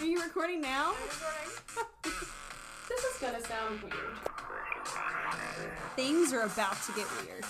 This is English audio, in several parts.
Are you recording now? This is gonna sound weird. Things are about to get weird.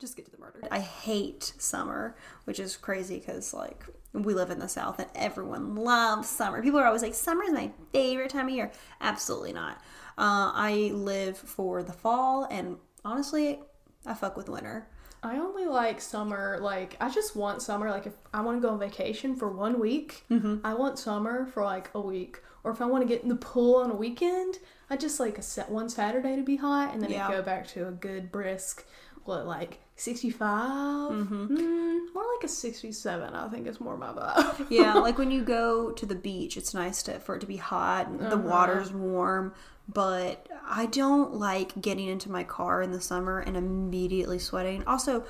Just get to the murder. I hate summer, which is crazy because like we live in the South and everyone loves summer. People are always like, "Summer is my favorite time of year." Absolutely not. Uh, I live for the fall, and honestly, I fuck with winter. I only like summer. Like I just want summer. Like if I want to go on vacation for one week, mm-hmm. I want summer for like a week. Or if I want to get in the pool on a weekend, I just like a set one Saturday to be hot, and then Yeah. go back to a good brisk, what like 65 mm-hmm. Mm, more like a sixty-seven. I think is more my vibe. yeah, like when you go to the beach, it's nice to, for it to be hot, and the uh-huh. water's warm. But I don't like getting into my car in the summer and immediately sweating. Also,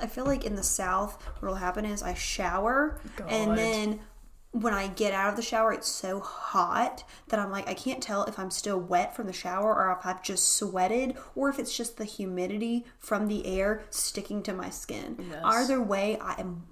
I feel like in the South, what will happen is I shower, God. and then when I get out of the shower, it's so hot that I'm like, I can't tell if I'm still wet from the shower or if I've just sweated or if it's just the humidity from the air sticking to my skin. Yes. Either way, I am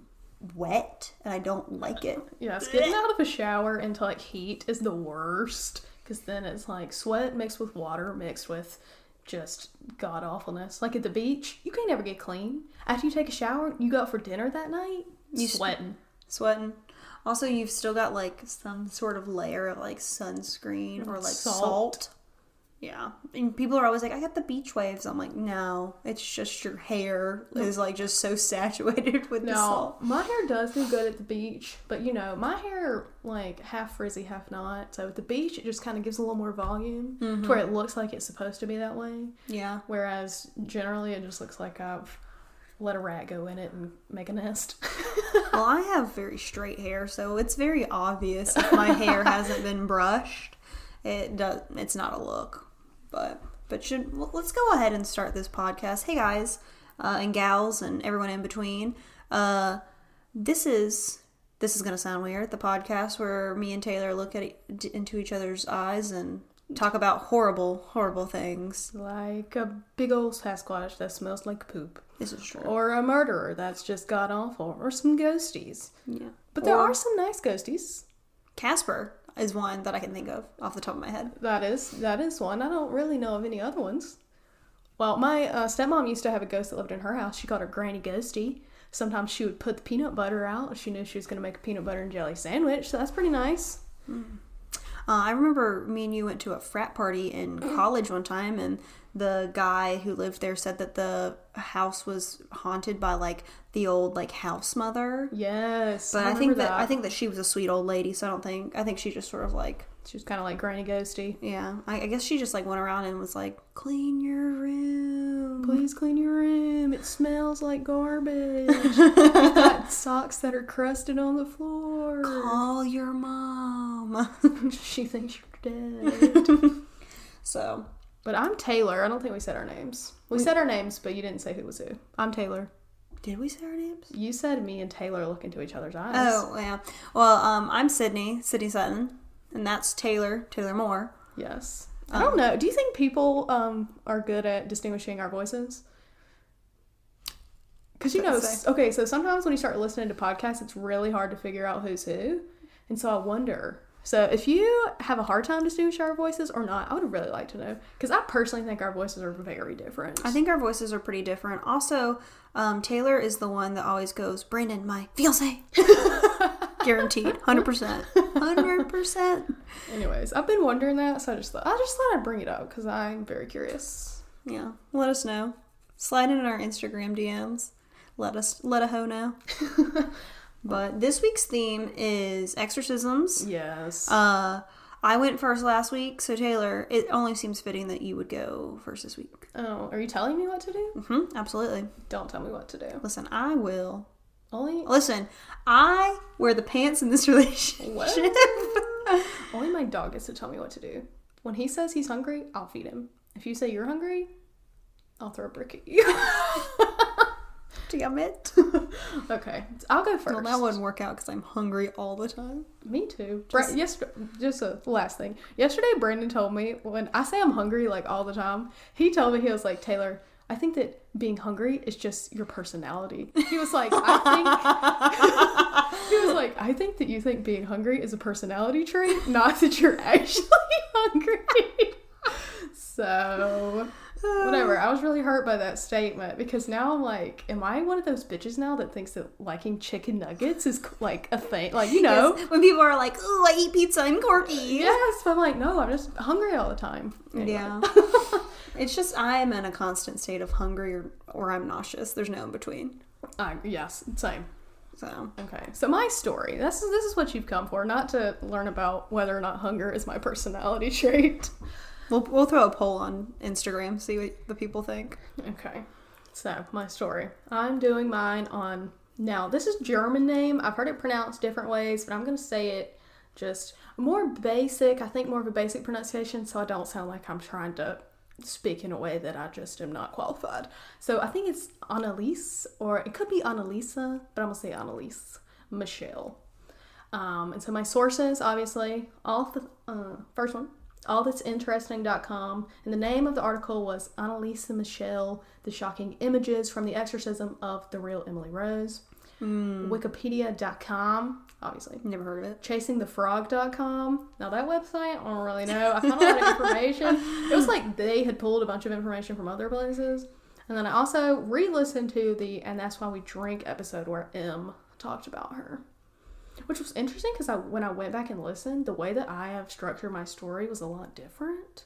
wet and I don't like it. Yes, getting out of a shower into like heat is the worst because then it's like sweat mixed with water mixed with just god awfulness. Like at the beach, you can't ever get clean. After you take a shower, you go out for dinner that night, you sweating. Sweating. Also, you've still got like some sort of layer of like sunscreen or like salt. Salt. Yeah. And people are always like, I got the beach waves. I'm like, no, it's just your hair is like just so saturated with the No, salt. my hair does do good at the beach, but you know, my hair like half frizzy, half not. So at the beach, it just kind of gives a little more volume to mm-hmm. where it looks like it's supposed to be that way. Yeah. Whereas generally, it just looks like I've let a rat go in it and make a nest. Well, I have very straight hair, so it's very obvious if my hair hasn't been brushed. It does. It's not a look, but but should well, let's go ahead and start this podcast. Hey guys, uh, and gals, and everyone in between. Uh, this is this is gonna sound weird. The podcast where me and Taylor look at into each other's eyes and talk about horrible, horrible things. like a big old Sasquatch that smells like poop. This is true. Or a murderer that's just god awful. Or some ghosties. Yeah. But there Or- are some nice ghosties. Casper is one that I can think of off the top of my head. That is that is one. I don't really know of any other ones. Well, my uh, stepmom used to have a ghost that lived in her house. She called her Granny Ghosty. Sometimes she would put the peanut butter out. She knew she was going to make a peanut butter and jelly sandwich, so that's pretty nice. Uh, I remember me and you went to a frat party in college one time, and the guy who lived there said that the house was haunted by like the old like house mother. Yes, But I, think remember that, I think that she was a sweet old lady, so I don't think I think she just sort of like she was kind of like Granny Ghosty. yeah. I, I guess she just like went around and was like, clean your room. Please clean your room. It smells like garbage. You've got socks that are crusted on the floor. Call your mom. she thinks you're dead. so but I'm Taylor. I don't think we said our names. We said our names, but you didn't say who was who. I'm Taylor. did we say our names? You said me and Taylor look into each other's eyes. Oh yeah. Well, um, I'm Sydney, Sydney Sutton, and that's Taylor, Taylor Moore. Yes. I don't know. Do you think people um, are good at distinguishing our voices? Because you know, okay, so sometimes when you start listening to podcasts, it's really hard to figure out who's who, and so I wonder. So if you have a hard time distinguishing our voices or not, I would really like to know because I personally think our voices are very different. I think our voices are pretty different. Also, um, Taylor is the one that always goes, Brandon, my fiance. Guaranteed. 100%. 100%. Anyways, I've been wondering that, so I just thought I just thought I'd bring it up because I'm very curious. Yeah. Let us know. Slide in our Instagram DMs. Let us, let a hoe know. but this week's theme is exorcisms. Yes. Uh, I went first last week, so Taylor, it only seems fitting that you would go first this week. oh, are you telling me what to do? hmm absolutely. Don't tell me what to do. Listen, I will. Only Listen, I wear the pants in this relationship. Only my dog gets to tell me what to do. When he says he's hungry, I'll feed him. If you say you're hungry, I'll throw a brick at you. Damn it. okay, I'll go first. Well, that wouldn't work out because I'm hungry all the time. Me too. Bra- yes, just a last thing. Yesterday, Brandon told me when I say I'm hungry like all the time, he told me he was like Taylor. I think that being hungry is just your personality. He was like, I think He was like, I think that you think being hungry is a personality trait, not that you're actually hungry. so, whatever. I was really hurt by that statement because now I'm like, am I one of those bitches now that thinks that liking chicken nuggets is like a thing? Like, you know? Yes, when people are like, "Ooh, I eat pizza, I'm quirky." Yes, but I'm like, no, I'm just hungry all the time. Anyway. Yeah. it's just I am in a constant state of hungry or, or I'm nauseous. There's no in between. Uh, yes, same. So Okay, so my story. This is this is what you've come for, not to learn about whether or not hunger is my personality trait. We'll we'll throw a poll on Instagram, see what the people think. Okay, so my story. I'm doing mine on now. This is German name. I've heard it pronounced different ways, but I'm gonna say it just more basic. I think more of a basic pronunciation, so I don't sound like I'm trying to speak in a way that I just am not qualified. So I think it's Annalise, or it could be Annalisa, but I'm gonna say Annalise Michelle. Um, and so my sources, obviously, all the uh, first one, allthat'sinteresting.com, and the name of the article was Annalisa Michelle: The Shocking Images from the Exorcism of the Real Emily Rose. Hmm. Wikipedia.com, obviously. Never heard of it. ChasingTheFrog.com. Now that website, I don't really know. I found a lot of information. It was like they had pulled a bunch of information from other places. And then I also re-listened to the "And That's Why We Drink" episode where M talked about her, which was interesting because I when I went back and listened, the way that I have structured my story was a lot different.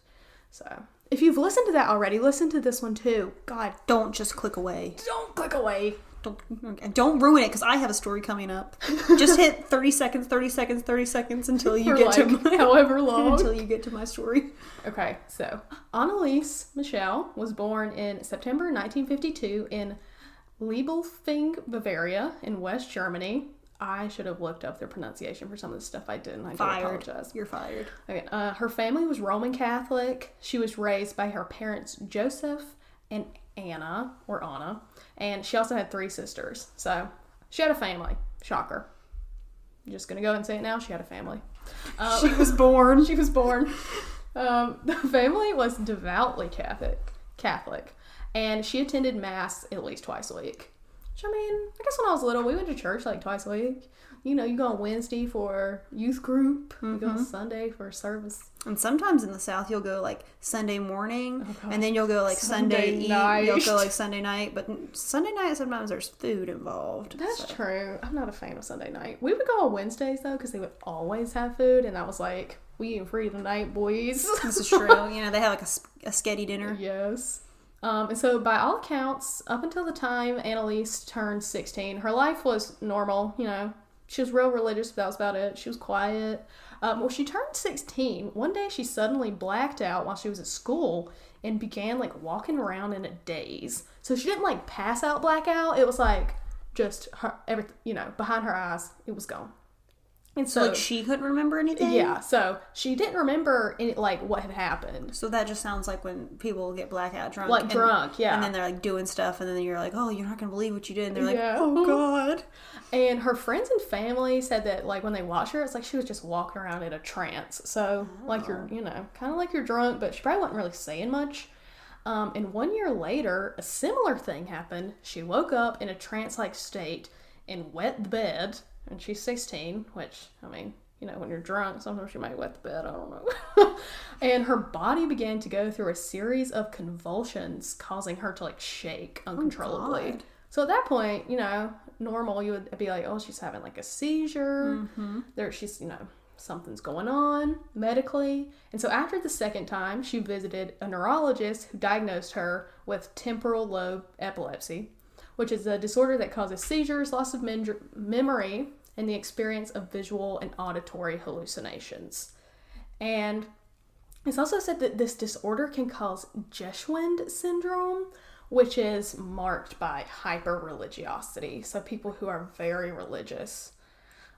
So if you've listened to that already, listen to this one too. God, Don't just click away. don't click away. Don't don't ruin it because I have a story coming up. Just hit thirty seconds, thirty seconds, thirty seconds until you For get like to my, however long. until you get to my story. Okay, so Annalise Michelle was born in September 1952 in Leiblfing, Bavaria, in West Germany. I should have looked up their pronunciation for some of the stuff I didn't. I do apologize. You're fired. Okay, uh, her family was Roman Catholic. She was raised by her parents Joseph and Anna, or Anna, and she also had three sisters. So she had a family. Shocker. I'm just gonna go and say it now. She had a family. Um, She was born. she was born. Um, the family was devoutly Catholic, Catholic, and she attended mass at least twice a week. Which I mean, I guess when I was little, we went to church like twice a week. You know, you go on Wednesday for youth group, you go on mm-hmm. Sunday for service. And sometimes in the South, you'll go like Sunday morning, oh, God. and then you'll go like Sunday, Sunday night. You'll go like Sunday night, but Sunday night sometimes there's food involved. That's so. true. I'm not a fan of Sunday night. We would go on Wednesdays though, because they would always have food, and I was like, we eating free tonight, boys. This is true. you know, they have like a, a sketty dinner. Yes. Um, and so, by all accounts, up until the time Annalise turned 16, her life was normal. You know, she was real religious, but that was about it. She was quiet. Um, well, she turned 16. One day, she suddenly blacked out while she was at school and began like walking around in a daze. So, she didn't like pass out, blackout. It was like just her, everything, you know, behind her eyes, it was gone. And So so, like she couldn't remember anything. yeah, so she didn't remember any, like what had happened. So that just sounds like when people get blackout drunk, Like and- drunk, yeah. and then they're like doing stuff, and then you're like, "Oh, you're not gonna believe what you did," and they're like, Yeah. "Oh God." And her friends and family said that like when they watched her, it's like she was just walking around in a trance. So like you're, you know, kind of like you're drunk, but she probably wasn't really saying much. Um, and one year later, a similar thing happened. She woke up in a trance-like state and wet the bed. And she's 16, which I mean, you know, when you're drunk, sometimes you might wet the bed. I don't know. and her body began to go through a series of convulsions, causing her to like shake oh, uncontrollably. God. So at that point, you know, normal, you would be like, oh, she's having like a seizure. Mm-hmm. There, she's, you know, something's going on medically. And so after the second time, she visited a neurologist who diagnosed her with temporal lobe epilepsy, which is a disorder that causes seizures, loss of men- memory, and the experience of visual and auditory hallucinations. And it's also said that this disorder can cause Geschwind syndrome, which is marked by hyper religiosity. So people who are very religious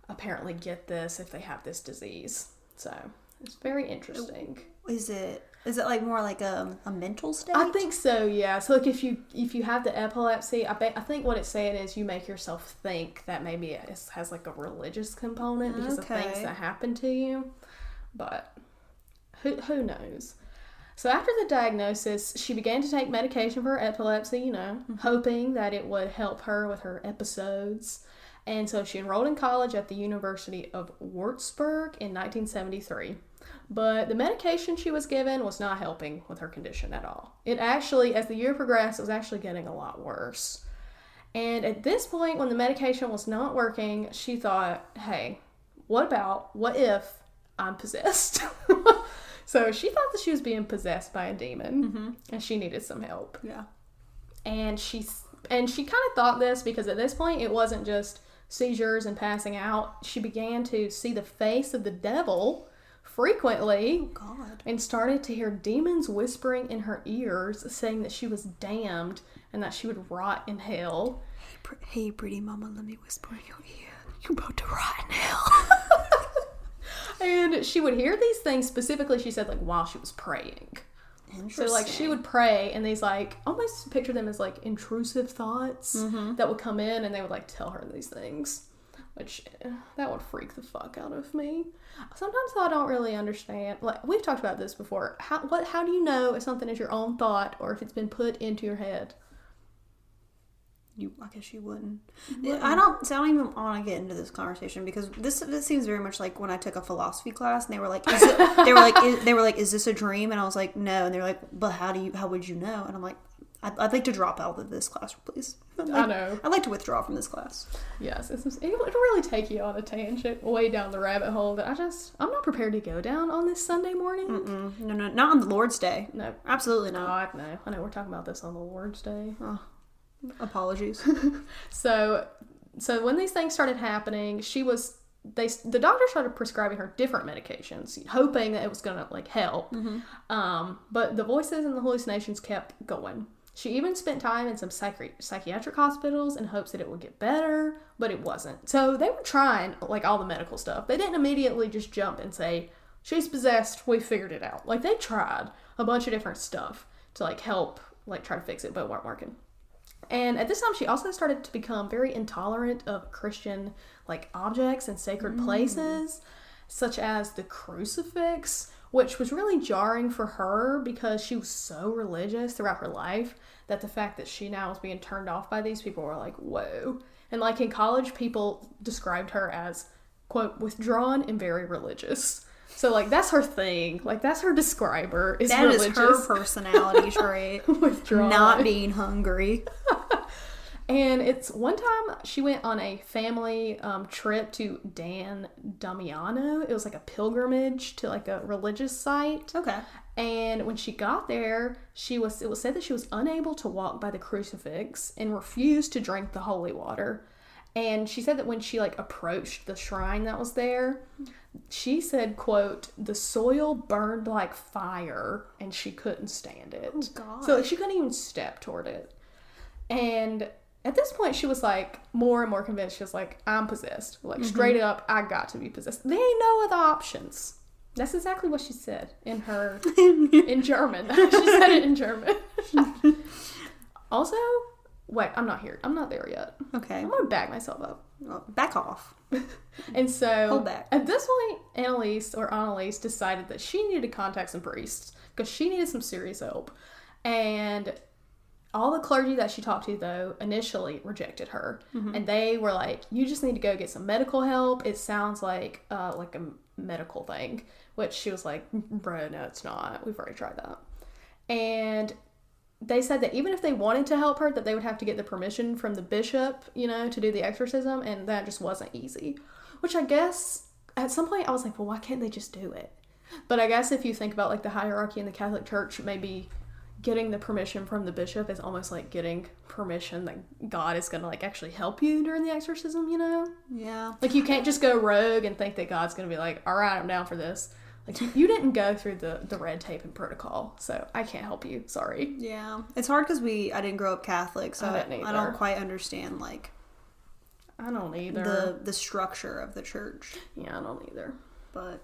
apparently get this if they have this disease. So it's very interesting. Is it? Is it like more like a, a mental state? I think so, yeah. So like if you if you have the epilepsy, I bet I think what it's saying is you make yourself think that maybe it has like a religious component because of things that happen to you. But who who knows? So after the diagnosis, she began to take medication for her epilepsy, you know, mm-hmm. hoping that it would help her with her episodes. And so she enrolled in college at the University of Würzburg in 1973. But the medication she was given was not helping with her condition at all. It actually, as the year progressed, it was actually getting a lot worse. And at this point, when the medication was not working, she thought, hey, what about, what if I'm possessed? so she thought that she was being possessed by a demon mm-hmm. and she needed some help Yeah. and she and she kind of thought this because at this point it wasn't just seizures and passing out she began to see the face of the devil frequently oh, God. and started to hear demons whispering in her ears saying that she was damned and that she would rot in hell Hey, pretty mama, let me whisper in your ear. You're about to rot in hell. and she would hear these things specifically she said like while she was praying So like she would pray, and these like almost picture them as like intrusive thoughts mm-hmm. that would come in, and they would like tell her these things, which eh, that would freak the fuck out of me. Sometimes I don't really understand. Like we've talked about this before. How what how do you know if something is your own thought or if it's been put into your head? You, I guess you wouldn't. I don't. So I don't even want to get into this conversation because this this seems very much like when I took a philosophy class and they were like, they were like, is, they were like, is this a dream? And I was like, no. And they were like, but how do you? How would you know? And I'm like, I'd, I'd like to drop out of this class, please. I'd I like, know. I'd like to withdraw from this class. Yes, it's, it would really take you on a tangent way down the rabbit hole that I just I'm not prepared to go down on this Sunday morning. Mm, no, no, not on the Lord's Day. No, Absolutely no, not. I know. I know we're talking about this on the Lord's Day. Apologies. So, so when these things started happening, she was they the doctor started prescribing her different medications, hoping that it was gonna like help. Um, but the voices and the hallucinations kept going. She even spent time in some psychi- psychiatric hospitals in hopes that it would get better, but it wasn't. So they were trying like all the medical stuff. They didn't immediately just jump and say she's possessed. We figured it out. Like they tried a bunch of different stuff to like help like try to fix it, but it weren't working. And at this time, she also started to become very intolerant of Christian like objects and sacred mm. places, such as the crucifix, which was really jarring for her because she was so religious throughout her life that the fact that she now was being turned off by these people were like, whoa. And like in college, people described her as quote withdrawn and very religious. So like that's her thing. Like that's her describer is That is religious. her personality trait. withdrawn. Not being hungry. And it's one time she went on a family um, trip to San Damiano. It was like a pilgrimage to like a religious site. Okay. And when she got there, she was it was said that she was unable to walk by the crucifix and refused to drink the holy water. And she said that when she like approached the shrine that was there, she said, quote, the soil burned like fire and she couldn't stand it. Oh, God. So like, she couldn't even step toward it. And at this point, she was like more and more convinced. She was like, I'm possessed. Like, mm-hmm. straight up, I got to be possessed. There ain't no other options. That's exactly what she said in her, in German. she said it in German. also, wait, I'm not here. I'm not there yet. Okay. I'm gonna back myself up. Well, back off. And so Hold back. at this point, Annalise or Annalise decided that she needed to contact some priests because she needed some serious help. And all the clergy that she talked to, though, initially rejected her, and they were like, "You just need to go get some medical help. It sounds like uh, like a medical thing." Which she was like, "Bro, no, it's not. We've already tried that." And they said that even if they wanted to help her, that they would have to get the permission from the bishop, you know, to do the exorcism, and that just wasn't easy. Which I guess at some point I was like, well, why can't they just do it? But I guess if you think about like the hierarchy in the Catholic Church, maybe getting the permission from the bishop is almost like getting permission that God is going to like actually help you during the exorcism, you know? Yeah. Like you can't just go rogue and think that God's going to be like, "All right, I'm down for this." Like you- you didn't go through the the red tape and protocol, so I can't help you. Sorry. Yeah. It's hard because we I didn't grow up Catholic, so I I, didn't I either. don't quite understand like I don't either. the the structure of the church. Yeah, I don't either. But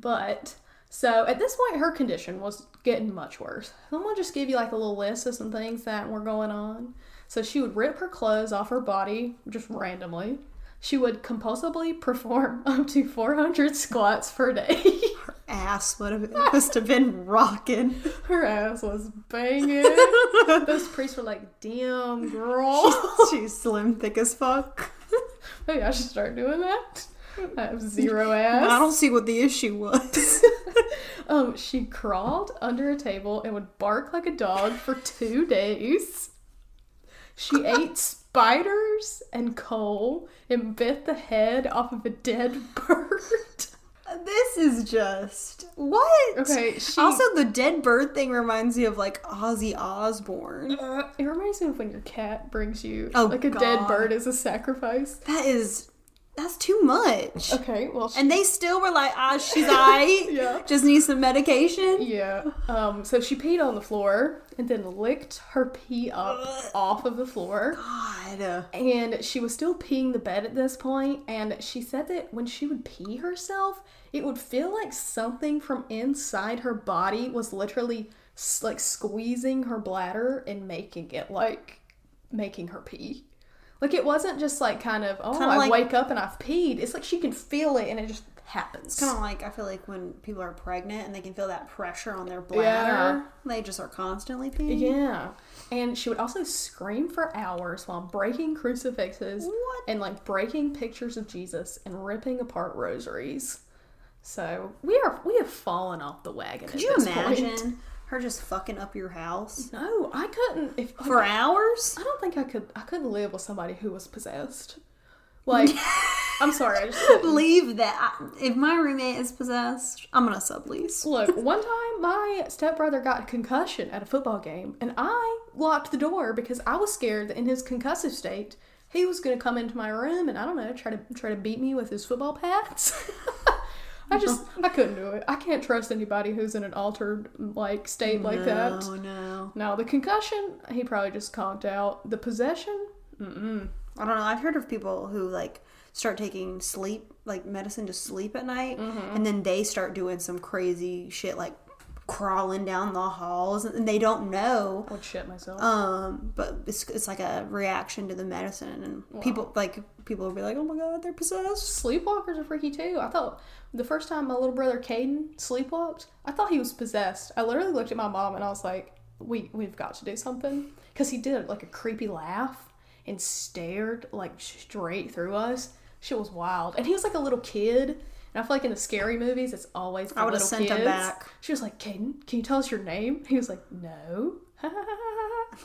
But so at this point, her condition was getting much worse. I'm gonna just give you like a little list of some things that were going on. So she would rip her clothes off her body just randomly. She would compulsively perform up to 400 squats per day. her ass would have must have been rocking. her ass was banging. Those priests were like, "Damn, girl." She's slim, thick as fuck. Maybe I should start doing that. I have zero ass. I don't see what the issue was. Um, she crawled under a table and would bark like a dog for two days. She ate spiders and coal and bit the head off of a dead bird. this is just what? Okay, she Also, the dead bird thing reminds me of like Ozzy Osbourne. Uh, it reminds me of when your cat brings you Oh, like a dead bird as a sacrifice. That is, that's too much. Okay, well, she, And they still were like, ah, she's alright. Yeah. Just needs some medication. yeah. Um, so she peed on the floor and then licked her pee up Ugh. off of the floor. God. And she was still peeing the bed at this point, and she said that when she would pee herself, it would feel like something from inside her body was literally like squeezing her bladder and making it like making her pee. Like it wasn't just like kind of oh Kinda I like- wake up and I've peed. It's like she can feel it and it just happens. Kind of like I feel like when people are pregnant and they can feel that pressure on their bladder, Yeah. they just are constantly peeing. Yeah. And she would also scream for hours while breaking crucifixes What? and like breaking pictures of Jesus and ripping apart rosaries. So we are we have fallen off the wagon. Could you this imagine point. Her just fucking up your house No, I couldn't. If for hours? I don't think I could. I couldn't live with somebody who was possessed. Like, I'm sorry, I just couldn't. Leave that. If my roommate is possessed, I'm gonna sublease. Look, one time my stepbrother got a concussion at a football game, and I locked the door because I was scared that in his concussive state, he was to come into my room and I don't know, try to try to beat me with his football pads. I just I couldn't do it. I can't trust anybody who's in an altered like state like that. Oh no. Now the concussion, he probably just conked out. The possession, mm-mm. I don't know. I've heard of people who like start taking sleep like medicine to sleep at night, Mm-hmm. and then they start doing some crazy shit like crawling down the halls, and they don't know. I would shit myself. Um, but it's, it's like a reaction to the medicine, and people like people will be like, "Oh my god, they're possessed." Sleepwalkers are freaky too. I thought the first time my little brother Caden sleepwalked, I thought he was possessed. I literally looked at my mom and I was like, "We we've got to do something," because he did like a creepy laugh and stared like straight through us. Shit was wild, and he was like a little kid. And I feel like in the scary movies, it's always the I would've little sent him kids. back. She was like, "Caden, can you tell us your name?" He was like, "No."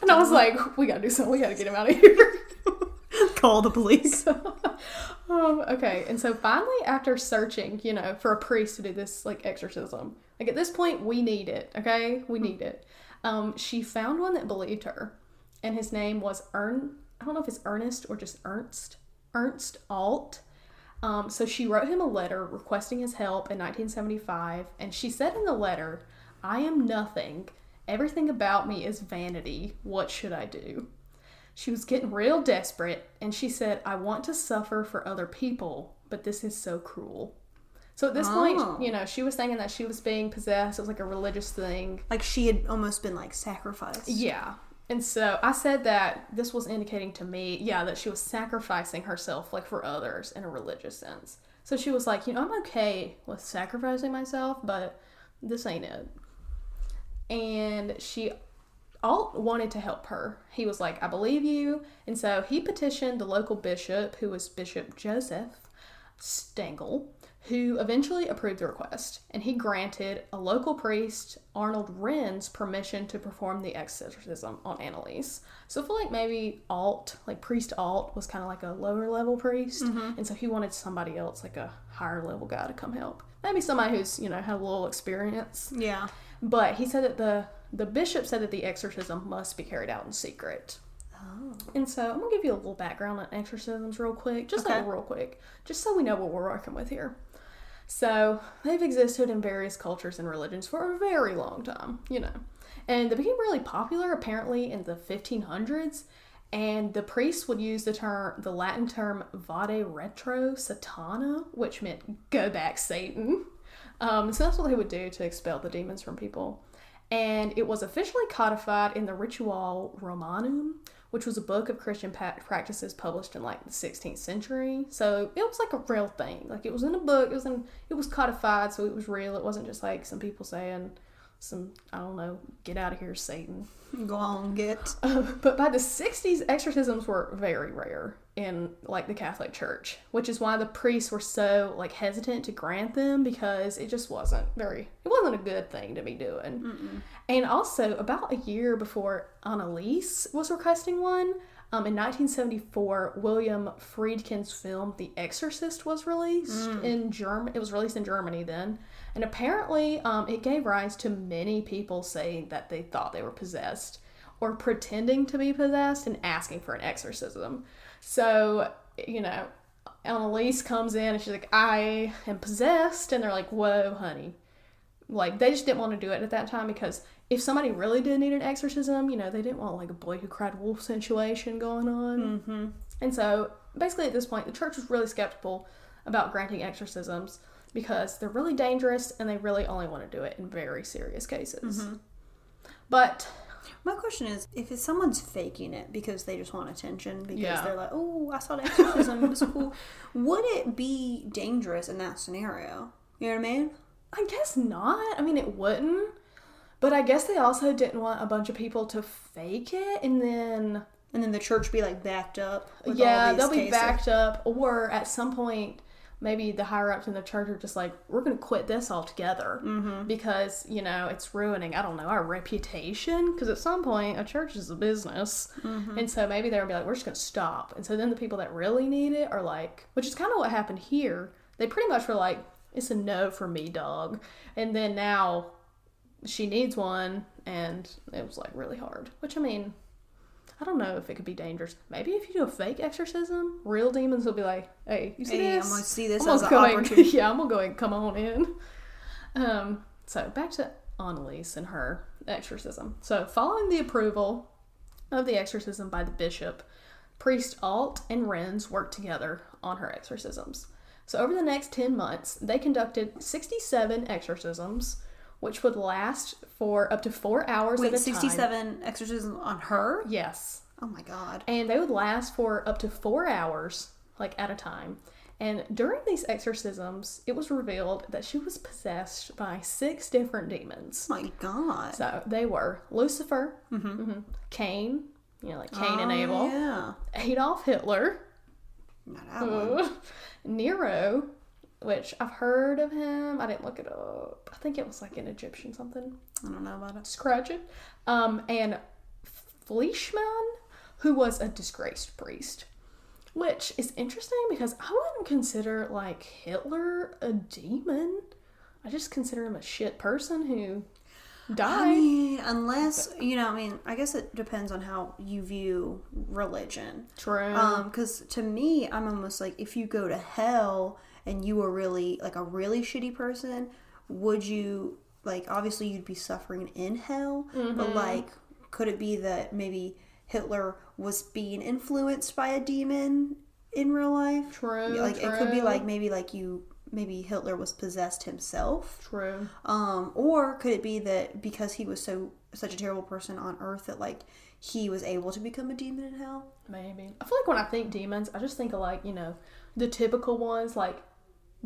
and I was like, "We gotta do something. We gotta get him out of here." Call the police. um, okay, and so finally, after searching, you know, for a priest to do this like exorcism, like at this point, we need it. Okay, we need it. Um, she found one that believed her, and his name was Ern. I don't know if it's Ernest or just Ernst. Ernst Alt. Um, so she wrote him a letter requesting his help in 1975, and she said in the letter, "I am nothing. Everything about me is vanity. What should I do?" She was getting real desperate, and she said, I want to suffer for other people, but this is so cruel. So at this Oh. point, you know, she was thinking that she was being possessed. It was like a religious thing. like she had almost been like sacrificed. Yeah. And so I said that this was indicating to me, yeah, that she was sacrificing herself like for others in a religious sense. So she was like, you know, I'm okay with sacrificing myself, but this ain't it. And she Alt wanted to help her. He was like, I believe you. And so he petitioned the local bishop, who was Bishop Joseph Stengel, who eventually approved the request. And he granted a local priest, Arnold Renz, permission to perform the exorcism on Annalise. So I feel like maybe Alt, like Priest Alt, was kind of like a lower level priest. Mm-hmm. And so he wanted somebody else, like a higher level guy, to come help. Maybe somebody who's, you know, had a little experience. Yeah. But he said that the the bishop said that the exorcism must be carried out in secret. Oh. And so I'm gonna give you a little background on exorcisms real quick, just like real quick, just so we know what we're working with here. So they've existed in various cultures and religions for a very long time, you know, and they became really popular apparently in the 1500s. And the priests would use the term, the Latin term "vade retro satana," which meant "go back, Satan." Um, so that's what they would do to expel the demons from people. And it was officially codified in the Ritual Romanum, which was a book of Christian practices published in like the 16th century. So it was like a real thing. Like it was in a book. It was in. It was codified, so it was real. It wasn't just like some people saying some I don't know, get out of here, Satan. Go on, get. but by the 60s, exorcisms were very rare. in like the Catholic Church, which is why the priests were so like hesitant to grant them because it just wasn't very it wasn't a good thing to be doing. And also about a year before Annalise was requesting one, um, in 1974, William Friedkin's film The Exorcist was released in German. It was released in Germany then, and apparently, um, it gave rise to many people saying that they thought they were possessed or pretending to be possessed and asking for an exorcism. So, you know, Annalise comes in and she's like, "I am possessed," and they're like, "Whoa, honey." Like they just didn't want to do it at that time because if somebody really did need an exorcism, you know, they didn't want like a boy who cried wolf situation going on. Mm-hmm. And so basically at this point, the church was really skeptical about granting exorcisms because they're really dangerous and they really only want to do it in very serious cases. Mm-hmm. But My question is, if it's someone's faking it because they just want attention, because Yeah. they're like, "Oh, I saw the exorcism, it was cool," would it be dangerous in that scenario? You know what I mean? I guess not. I mean, it wouldn't. But I guess they also didn't want a bunch of people to fake it and then And then the church be like backed up. with yeah, all these they'll be cases. backed up, or at some point, maybe the higher ups in the church are just like, we're going to quit this altogether Mm-hmm. because you know it's ruining. I don't know our reputation because at some point a church is a business, Mm-hmm. and so maybe they'll be like, we're just going to stop. And so then the people that really need it are like, which is kind of what happened here. They pretty much were like, it's a no for me, dog. And then now she needs one, and it was like really hard. Which I mean. I don't know if it could be dangerous. Maybe if you do a fake exorcism, real demons will be like, "Hey, you see Hey, I'm this? gonna see this I'm as gonna an go opportunity. yeah, I'm gonna go and come on in." Um, so back to Annalise and her exorcism. So following the approval of the exorcism by the bishop, priest Alt and Renz worked together on her exorcisms. So over the next ten months, they conducted sixty-seven exorcisms, which would last for up to four hours Wait, at a time. 67 exorcisms on her? Yes, Oh my god. and they would last for up to four hours, like at a time. And during these exorcisms, it was revealed that she was possessed by six different demons. My god. So they were Lucifer, mhm, Cain, you know, like Cain and Oh, Abel, Yeah. Adolf Hitler, Not that one. Nero, which I've heard of him. I didn't look it up. I think it was like an Egyptian something. I don't know about it. Scratch it. Um, and Fleischmann, who was a disgraced priest. Which is interesting because I wouldn't consider like Hitler a demon. I just consider him a shit person who I died. mean, unless, you know, I mean, I guess it depends on how you view religion. True. Um, because to me, I'm almost like if you go to hell and you were really like a really shitty person, would you like obviously you'd be suffering in hell, Mm-hmm. but like could it be that maybe Hitler was being influenced by a demon in real life? True, Like it could be like maybe like you maybe Hitler was possessed himself. True. Um, or could it be that because he was so such a terrible person on earth that like he was able to become a demon in hell? Maybe. I feel like when I think demons, I just think of like, you know, the typical ones like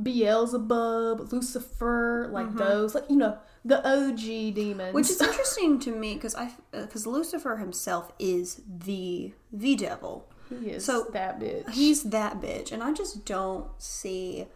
Beelzebub, Lucifer, like mm-hmm. those, like, you know, the OG demons. Which is interesting to me because I because Lucifer himself is the the devil. he is so, that bitch. He's that bitch, and I just don't see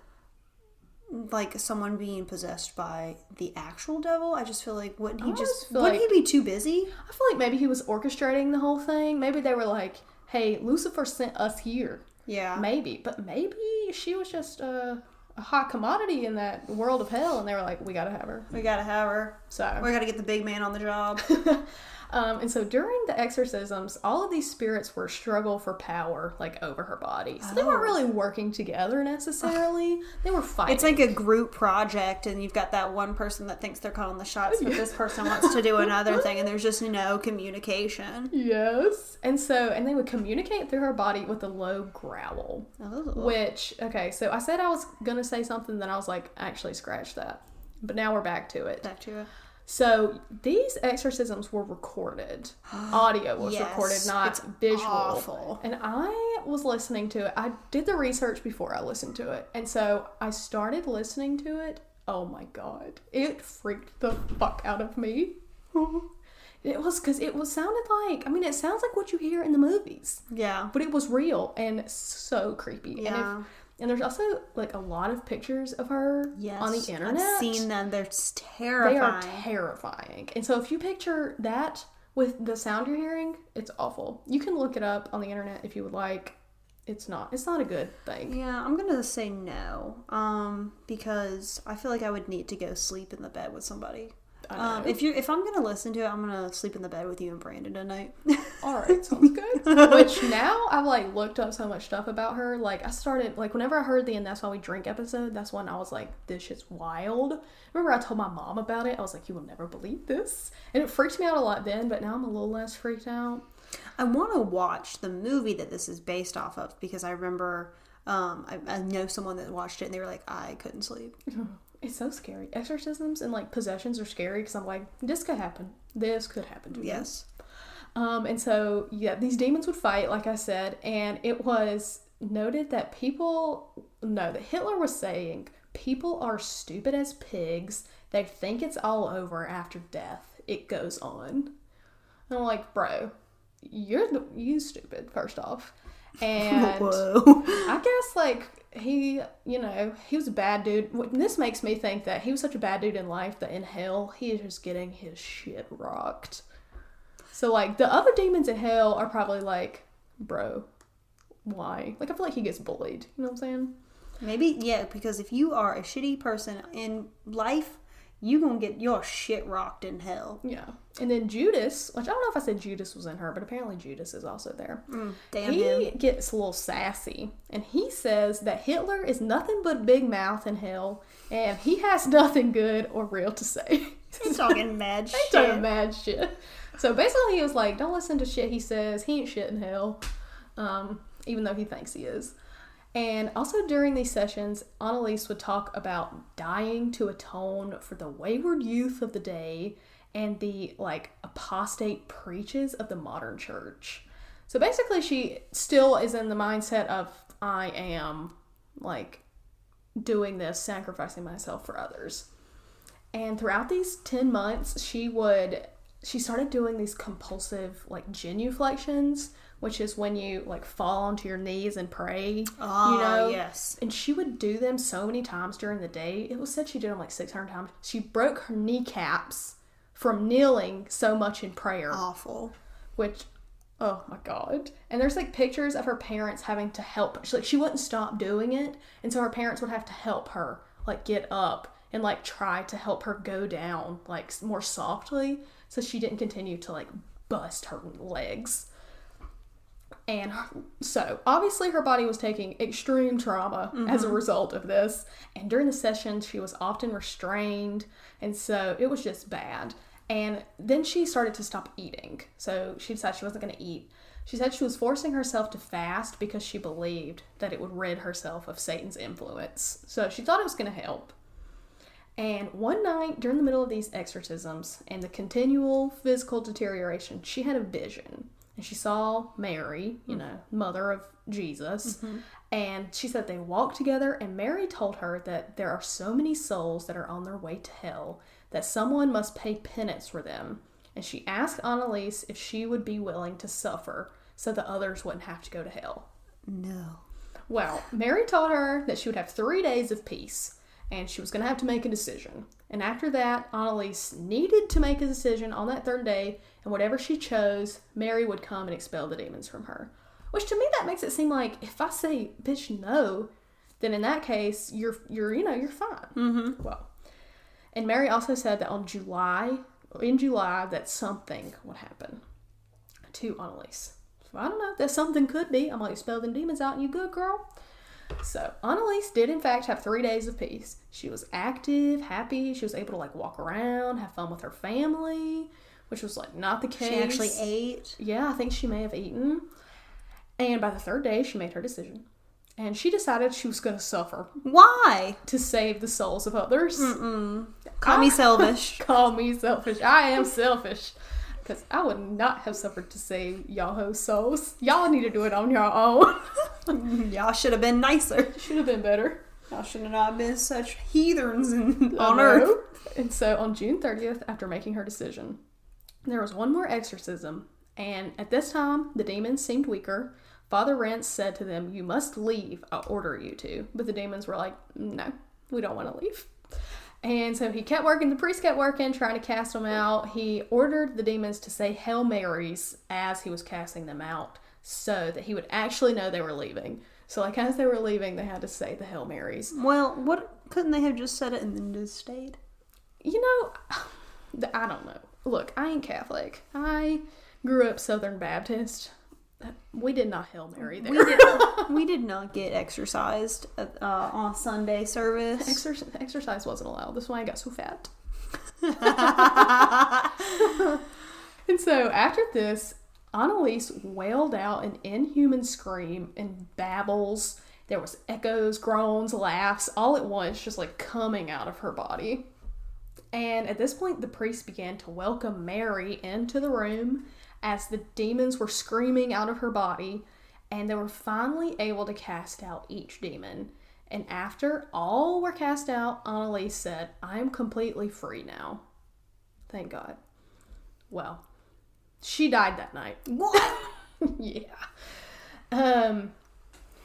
like someone being possessed by the actual devil. I just feel like wouldn't he just wouldn't like- he be too busy? I feel like maybe he was orchestrating the whole thing. Maybe they were like, hey, Lucifer sent us here. Yeah. Maybe. But maybe she was just a, a hot commodity in that world of hell, and they were like, we gotta have her. We gotta have her. So. We gotta get the big man on the job. Um, and so during the exorcisms, all of these spirits were struggle for power, like over her body. So they weren't Oh. really working together necessarily. They were fighting. It's like a group project, and you've got that one person that thinks they're calling the shots, but this person wants to do another thing, and there's just no communication. yes. And so, and they would communicate through her body with a low growl. Oh. Which, okay, so I said I was gonna say something, then I was like, actually, scratch that. But now we're back to it. Back to it. So these exorcisms were recorded. Audio was Yes, recorded, not visual. awful. And I was listening to it. I did the research before I listened to it. And so I started listening to it. Oh my god. It freaked the fuck out of me. It was because it was sounded like I mean it sounds like what you hear in the movies, Yeah. but it was real and so creepy. And, Yeah. if, and there's also like a lot of pictures of her Yes. on the internet. I've seen them. They're s- They terrifying. are terrifying. And so if you picture that with the sound you're hearing, it's awful. You can look it up on the internet if you would like. It's not. It's not a good thing. yeah, I'm gonna say no. Um, because I feel like I would need to go sleep in the bed with somebody. Um, if you if I'm gonna listen to it, I'm gonna sleep in the bed with you and Brandon tonight. All right, sounds good. Which now I've like looked up so much stuff about her. Like I started like whenever I heard the and that's why we drink episode. That's when I was like, this shit's wild. Remember I told my mom about it. I was like, you will never believe this, and it freaked me out a lot then. But now I'm a little less freaked out. I want to watch the movie that this is based off of because I remember um, I, I know someone that watched it and they were like, I couldn't sleep. It's so scary. Exorcisms and like possessions are scary because I'm like, this could happen. This could happen to me. Yes. Um, and so yeah, these demons would fight, like I said, and it was noted that people no, that Hitler was saying people are stupid as pigs. They think it's all over after death. It goes on. And I'm like, bro, you're the, you stupid first off, and. I guess like he, you know, he was a bad dude. This makes me think that he was such a bad dude in life that in hell he is just getting his shit rocked. So like the other demons in hell are probably like, bro, why? Like I feel like he gets bullied. You know what I'm saying? Maybe, yeah, because if you are a shitty person in life, you gonna get your shit rocked in hell. Yeah. And then Judas, which I don't know if I said Judas was in her, but apparently Judas is also there. Damn he him. gets a little sassy and he says that Hitler is nothing but big mouth in hell and he has nothing good or real to say. He's talking mad shit. He's talking mad shit. So basically, he was like, "Don't listen to shit he says. He ain't shit in hell, um, even though he thinks he is." And also during these sessions, Annalise would talk about dying to atone for the wayward youth of the day and the like apostate preaches of the modern church. So basically, she still is in the mindset of I am like doing this, sacrificing myself for others. And throughout these 10 months, she would she started doing these compulsive like genuflections, which is when you like fall onto your knees and pray. Oh, you ah, know? yes. And she would do them so many times during the day. It was said she did them like 600 times. She broke her kneecaps from kneeling so much in prayer Awful. which oh my god and there's like pictures of her parents having to help she, like she wouldn't stop doing it and so her parents would have to help her like get up and like try to help her go down like more softly so she didn't continue to like bust her legs and so obviously her body was taking extreme trauma as a mm-hmm. result of this. And during the sessions she was often restrained. And so it was just bad. And then she started to stop eating. So she decided she wasn't going to eat. She said she was forcing herself to fast because she believed that it would rid herself of satan's influence. So she thought it was going to help. And one night during the middle of these exorcisms and the continual physical deterioration, she had a vision. And she saw Mary, you mm-hmm. know, mother of Jesus. Mm-hmm. And she said they walked together, and Mary told her that there are so many souls that are on their way to hell that someone must pay penance for them. And she asked Annalise if she would be willing to suffer so the others wouldn't have to go to hell. No. Well, Mary told her that she would have three days of peace and she was going to have to make a decision. And after that, Annalise needed to make a decision on that third day, and whatever she chose, Mary would come and expel the demons from her. Which to me, that makes it seem like if I say, bitch, no, then in that case, you're, you're you know, you're fine. Mm-hmm. Well, and Mary also said that on July, in July, that something would happen to Annalise. So I don't know. That something could be. I'm like, expel them demons out and you good, girl. So Annalise did in fact have three days of peace. She was active, happy. She was able to like walk around, have fun with her family, which was like not the case. She actually ate. Yeah, I think she may have eaten. And by the third day, she made her decision. And she decided she was going to suffer Why? to save the souls of others. Call me selfish. Call me selfish. I am selfish. Because I would not have suffered to save y'all souls. Y'all need to do it on your own. Y'all should have been nicer. Should have been better. Y'all should have not been such heathens in, on earth. And so on June 30th, after making her decision, There was one more exorcism, and at this time, the demons seemed weaker. Father Renz said to them, You must leave. I'll order you to. But the demons were like, No, we don't want to leave. And so he kept working, the priest kept working, trying to cast them out. He ordered the demons to say Hail Marys as he was casting them out so that he would actually know they were leaving. So, like, as they were leaving, they had to say the Hail Marys. Well, what couldn't they have just said it and then just stayed? You know, I don't know. Look, I ain't Catholic. I grew up Southern Baptist. We did not Hail Mary there. We did, we did not get exercised uh, on Sunday service. Exer- exercise wasn't allowed. That's why I got so fat. and so after this, Anneliese wailed out an inhuman scream and babbles. There was echoes, groans, laughs, all at once, just like coming out of her body. And at this point, the priest began to welcome Mary into the room as the demons were screaming out of her body, and they were finally able to cast out each demon. And after all were cast out, Anneliese said, I am completely free now. Thank God. Well, she died that night. What? yeah. Um,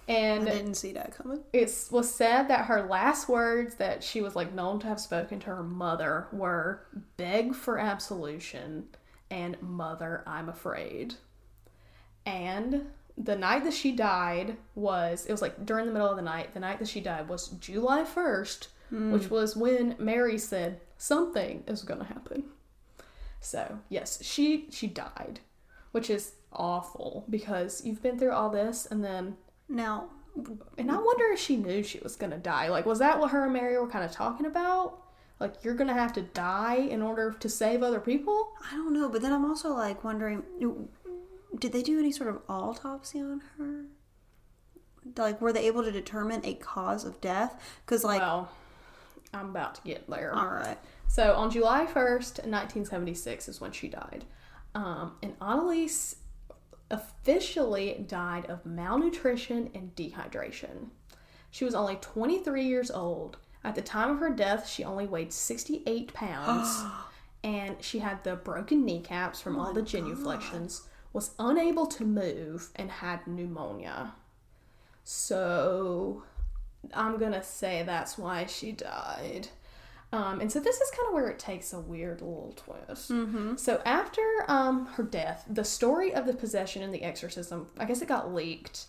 I and didn't see that coming. it was said that her last words that she was like known to have spoken to her mother were beg for absolution and mother i'm afraid and the night that she died was it was like during the middle of the night the night that she died was july 1st hmm. which was when mary said something is going to happen so yes she she died which is awful because you've been through all this and then Now, and I wonder if she knew she was gonna die. Like, was that what her and Mary were kind of talking about? Like, you're gonna have to die in order to save other people? I don't know, but then I'm also like wondering did they do any sort of autopsy on her? Like, were they able to determine a cause of death? Because, like, well, I'm about to get there. all right. So, on July 1st, 1976 is when she died. Um, and Anneliese officially died of malnutrition and dehydration. She was only 23 years old. At the time of her death, she only weighed 68 pounds. and she had the broken kneecaps from all the genuflections, was unable to move, and had pneumonia. So, I'm gonna say that's why she died. Um, and so this is kind of where it takes a weird little twist. Mm-hmm. So after um, her death, the story of the possession and the exorcism, I guess it got leaked,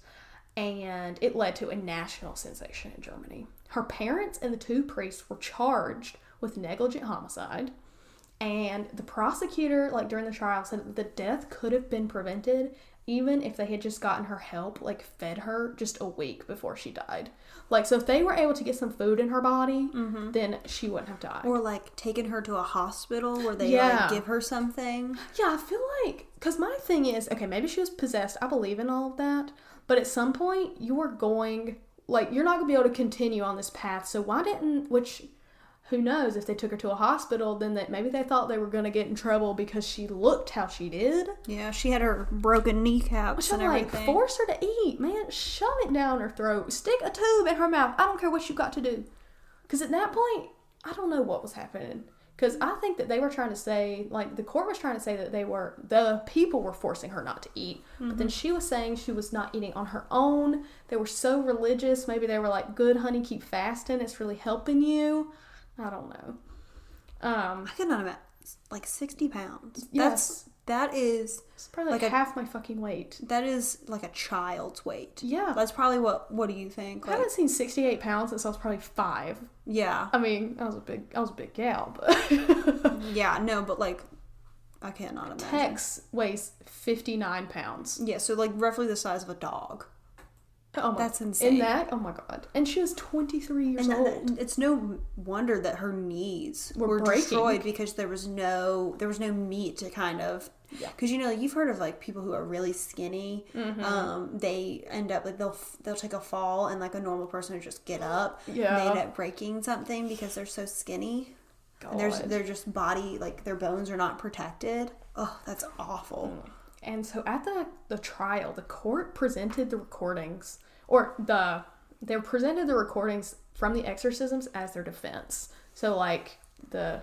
and it led to a national sensation in Germany. Her parents and the two priests were charged with negligent homicide, and the prosecutor, like during the trial, said that the death could have been prevented even if they had just gotten her help, like fed her just a week before she died. Like, so if they were able to get some food in her body, mm-hmm. then she wouldn't have died. Or, like, taking her to a hospital where they, Yeah. like, give her something. Yeah, I feel like because my thing is okay, maybe she was possessed. I believe in all of that, but at some point you are going like you're not gonna be able to continue on this path. So why didn't which who knows if they took her to a hospital then that maybe they thought they were gonna get in trouble because she looked how she did. Yeah, she had her broken kneecaps Which I'm and like, everything. force her to eat, man. Shove it down her throat. Stick a tube in her mouth. I don't care what you got to do. Because at that point, I don't know what was happening. Because I think that they were trying to say, like, the court was trying to say that they were, the people were forcing her not to eat. But then she was saying she was not eating on her own. They were so religious. Maybe they were like, good, honey, keep fasting. It's really helping you. I don't know. Um, I cannot imagine. Like, 60 pounds. Yes. That's, that is, it's probably like, Like a- half my fucking weight. that is like a child's weight. Yeah. That's probably what, what do you think? I haven't seen 68 pounds since I was probably five. yeah. I mean, I was a big, I was a big gal, but Yeah, no, but like, I cannot imagine. Tex weighs 59 pounds. Yeah, so like roughly the size of a dog. Oh my, That's insane. In that, oh my god. And she was 23 years And old. that- it's no wonder that her knees Were were, destroyed because there was no there was no meat to kind of Yeah. because you know you've heard of like people who are really skinny Mm-hmm. um they end up like they'll they'll take a fall and like a normal person would just get up Yeah. they end up breaking something because they're so skinny and there's God. they're just body like their bones are not protected oh that's awful And so at the the trial, the court presented the recordings, or the they presented the recordings from the exorcisms as their defense. So like the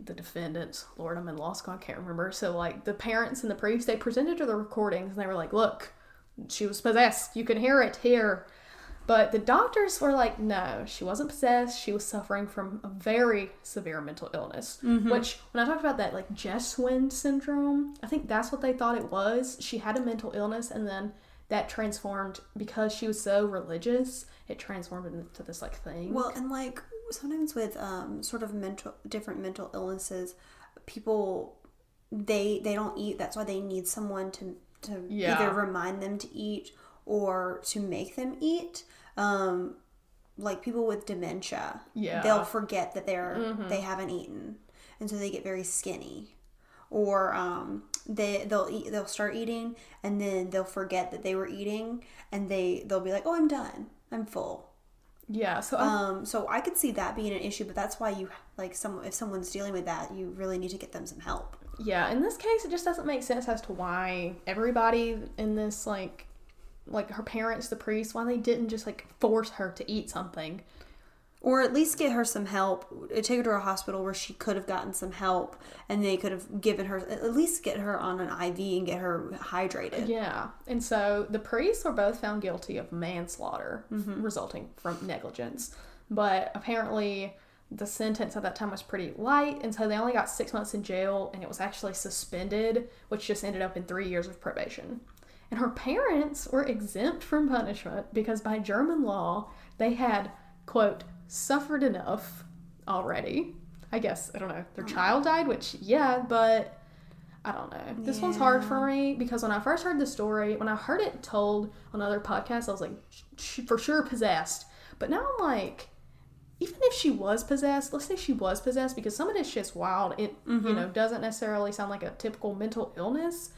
the defendants. Lord, I'm in law school. I can't remember. So like the parents and the priest, they presented to the recordings and they were like, "Look, she was possessed. You can hear it here." But the doctors were like, no, she wasn't possessed. She was suffering from a very severe mental illness. Mm-hmm. Which, when I talked about that, like Geschwind syndrome, I think that's what they thought it was. She had a mental illness, and then that transformed because she was so religious. It transformed into this like thing. Well, and like sometimes with um, sort of mental different mental illnesses, people they they don't eat. That's why they need someone to to Yeah. either remind them to eat or to make them eat. Um, like people with dementia, Yeah. they'll forget that they're they haven't eaten, and so they get very skinny. Or um, they they'll eat they'll start eating and then they'll forget that they were eating and they they'll be like oh I'm done I'm full yeah. So I, um, so I could see that being an issue, but that's why you like some if someone's dealing with that, you really need to get them some help. yeah, in this case, it just doesn't make sense as to why everybody in this like like her parents, the priest, why they didn't just like force her to eat something. Or at least get her some help. Take her to a hospital where she could have gotten some help, and they could have given her at least get her on an IV and get her hydrated. Yeah. And so the priests were both found guilty of manslaughter mm-hmm. resulting from negligence. But apparently the sentence at that time was pretty light, and so they only got six months in jail, and it was actually suspended, which just ended up in three years of probation. And her parents were exempt from punishment because by German law, they had, quote, suffered enough already. I guess, I don't know, their uh-huh. child died, which, yeah, but I don't know. This one's hard for me because when I first heard the story, when I heard it told on other podcasts, I was like, "Sh- for sure possessed. But now I'm like, even if she was possessed, let's say she was possessed, because some of this shit's wild. It you mm-hmm. know doesn't necessarily sound like a typical mental illness.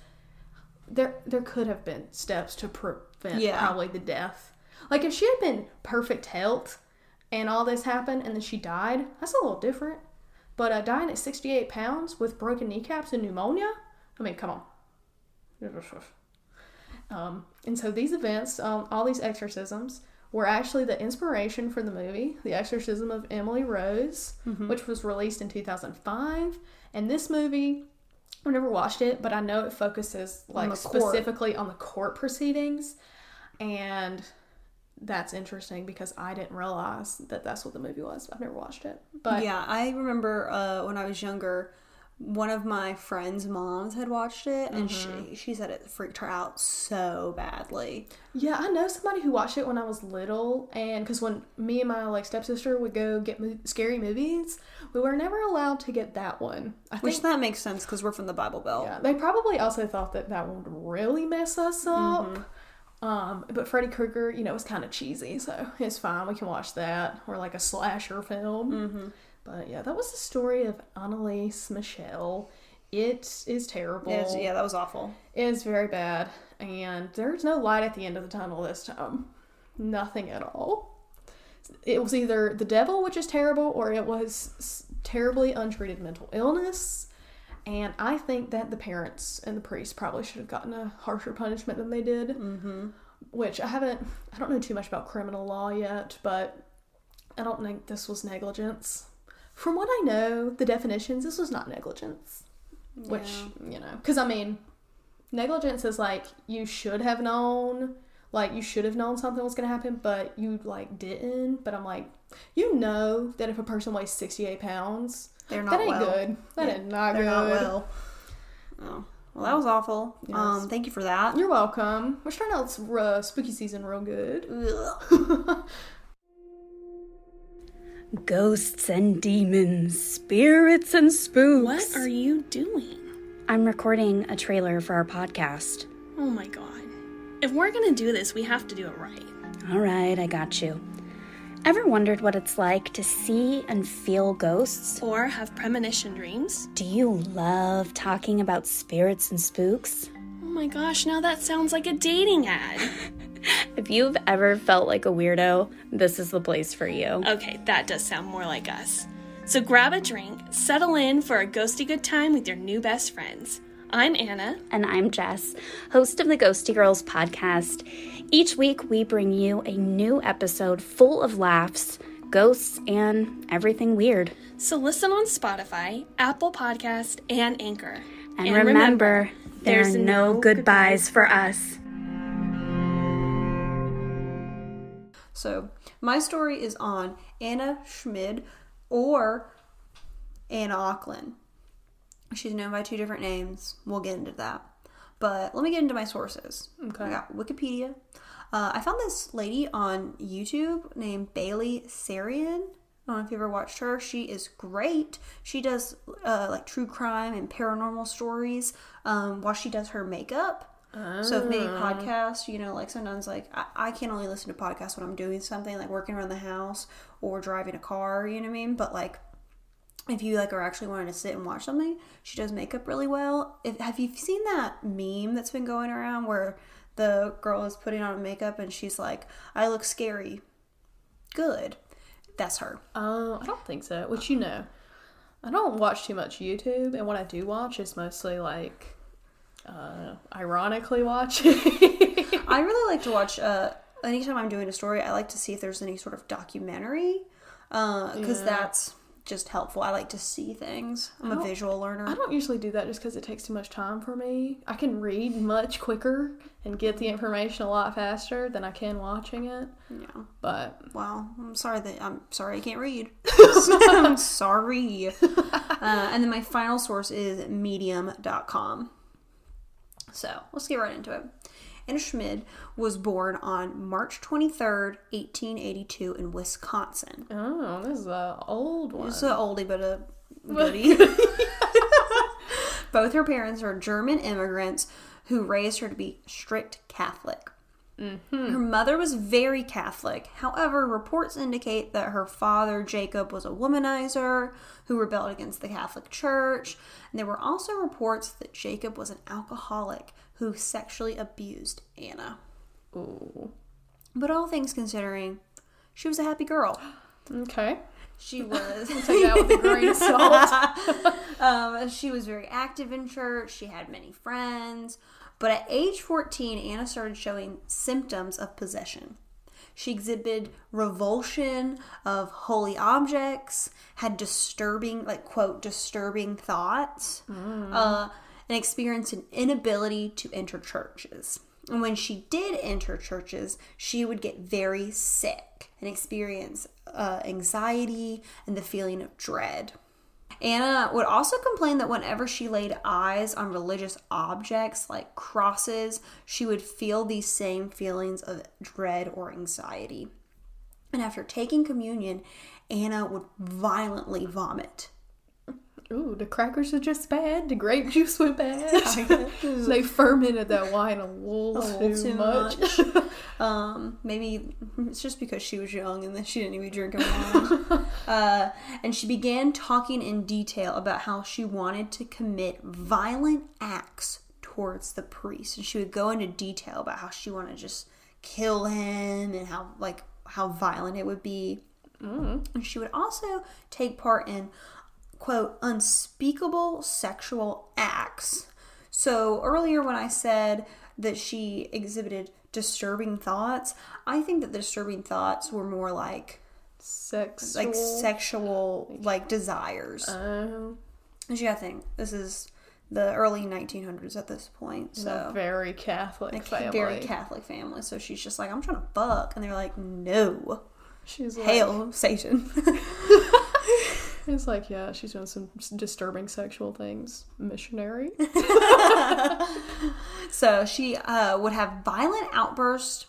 There there could have been steps to prevent Yeah. probably the death. Like if she had been perfect health and all this happened and then she died, that's a little different. But uh, dying at 68 pounds with broken kneecaps and pneumonia, I mean, come on. Um, and so these events, um, all these exorcisms, were actually the inspiration for the movie, The Exorcism of Emily Rose, which was released in 2005. And this movie, I've never watched it, but I know it focuses like court. specifically on the court proceedings. And that's interesting because I didn't realize that that's what the movie was. I've never watched it. But yeah, I remember uh, when I was younger, one of my friends' moms had watched it, and she she said it freaked her out so badly. Yeah, I know somebody who watched it when I was little, and because when me and my like stepsister would go get mo- scary movies, we were never allowed to get that one. I think Which that makes sense because we're from the Bible Belt. yeah, they probably also thought that that would really mess us up. Um, but Freddy Krueger, you know, was kind of cheesy, so it's fine. We can watch that or like a slasher film. But yeah, that was the story of Anneliese Michel. It is terrible. It was- yeah, that was awful. It is very bad, and there's no light at the end of the tunnel this time. Nothing at all. It was either the devil, which is terrible, or it was terribly untreated mental illness. And I think that the parents and the priest probably should have gotten a harsher punishment than they did. Mm-hmm. Which I haven't, I don't know too much about criminal law yet, but I don't think this was negligence. From what I know, the definitions, this was not negligence. Which, you know, because I mean, negligence is like you should have known like you should have known something was going to happen but you like didn't but i'm like you know that if a person weighs 68 pounds They're not that ain't well. good that Yeah, is not They're good not well. Oh. Well, that was awful. Yes. Um, thank you for that. you're welcome we're starting out uh, spooky season real good Ghosts and demons, spirits and spooks. What are you doing? I'm recording a trailer for our podcast. Oh my god. If we're gonna do this, we have to do it right. All right, I got you. Ever wondered what it's like to see and feel ghosts? Or have premonition dreams. Do you love talking about spirits and spooks? Oh my gosh, now that sounds like a dating ad. If you've ever felt like a weirdo, this is the place for you. okay, that does sound more like us. So grab a drink, settle in for a ghosty good time with your new best friends. I'm Anna. And I'm Jess, host of the Ghosty Girls podcast. Each week, we bring you a new episode full of laughs, ghosts, and everything weird. So listen on Spotify, Apple Podcast, and Anchor. And, remember, there are no goodbyes for us. So my story is on Anna Schmid or Anna Ecklund. She's known by two different names. We'll get into that. But let me get into my sources. Okay. I got Wikipedia. Uh, I found this lady on YouTube named Bailey Sarian. I don't know if you ever watched her. She is great. She does uh, like true crime and paranormal stories um, while she does her makeup. So if maybe podcasts, you know, like sometimes like I, I can only listen to podcasts when I'm doing something like working around the house or driving a car, you know what I mean? But like if you like are actually wanting to sit and watch something, she does makeup really well. If have you seen that meme that's been going around where the girl is putting on makeup and she's like, "I look scary." Good. That's her. Uh, I don't think so. Which you know, I don't watch too much YouTube, and what I do watch is mostly like, uh, ironically watching. I really like to watch. Uh, anytime I'm doing a story, I like to see if there's any sort of documentary, because that's just helpful. I like to see things. I'm a visual learner. I don't usually do that just because it takes too much time for me. I can read much quicker and get the information a lot faster than I can watching it. Yeah. But Wow. I'm sorry that I'm sorry I can't read. I'm sorry. Uh, and then my final source is medium.com. So let's get right into it. Anna Schmid was born on March 23rd, 1882 in Wisconsin. oh, this is an old one. It's an oldie but a goodie. Both her parents are German immigrants who raised her to be strict Catholic. Mm-hmm. Her mother was very Catholic. However, reports indicate that her father, Jacob, was a womanizer who rebelled against the Catholic Church. And there were also reports that Jacob was an alcoholic who sexually abused Anna. Ooh. But all things considering, she was a happy girl. Okay. She was. Take that with a grain of salt. Um, she was very active in church. She had many friends. But at age 14, Anna started showing symptoms of possession. She exhibited revulsion of holy objects, had disturbing, like, quote, disturbing thoughts, uh, and experienced an inability to enter churches. And when she did enter churches, she would get very sick and experience uh, anxiety and the feeling of dread. Anna would also complain that whenever she laid eyes on religious objects like crosses, she would feel these same feelings of dread or anxiety. And after taking communion, Anna would violently vomit. Ooh, the crackers are just bad. The grape juice went bad. they fermented that wine a little, A little too, too much. Um, maybe it's just because she was young and then she didn't even drink a wine. uh, and she began talking in detail about how she wanted to commit violent acts towards the priest, and she would go into detail about how she wanted to just kill him and how like how violent it would be. And she would also take part in quote unspeakable sexual acts. So earlier when I said that she exhibited disturbing thoughts, I think that the disturbing thoughts were more like Sex. like sexual like desires. Oh, And you gotta think this is the early 1900s at this point, so very Catholic like family. very Catholic family. So she's just like, I'm trying to fuck, and they're like, No, She's like, hail Satan. It's like, yeah, she's doing some disturbing sexual things. Missionary. So she uh, would have violent outbursts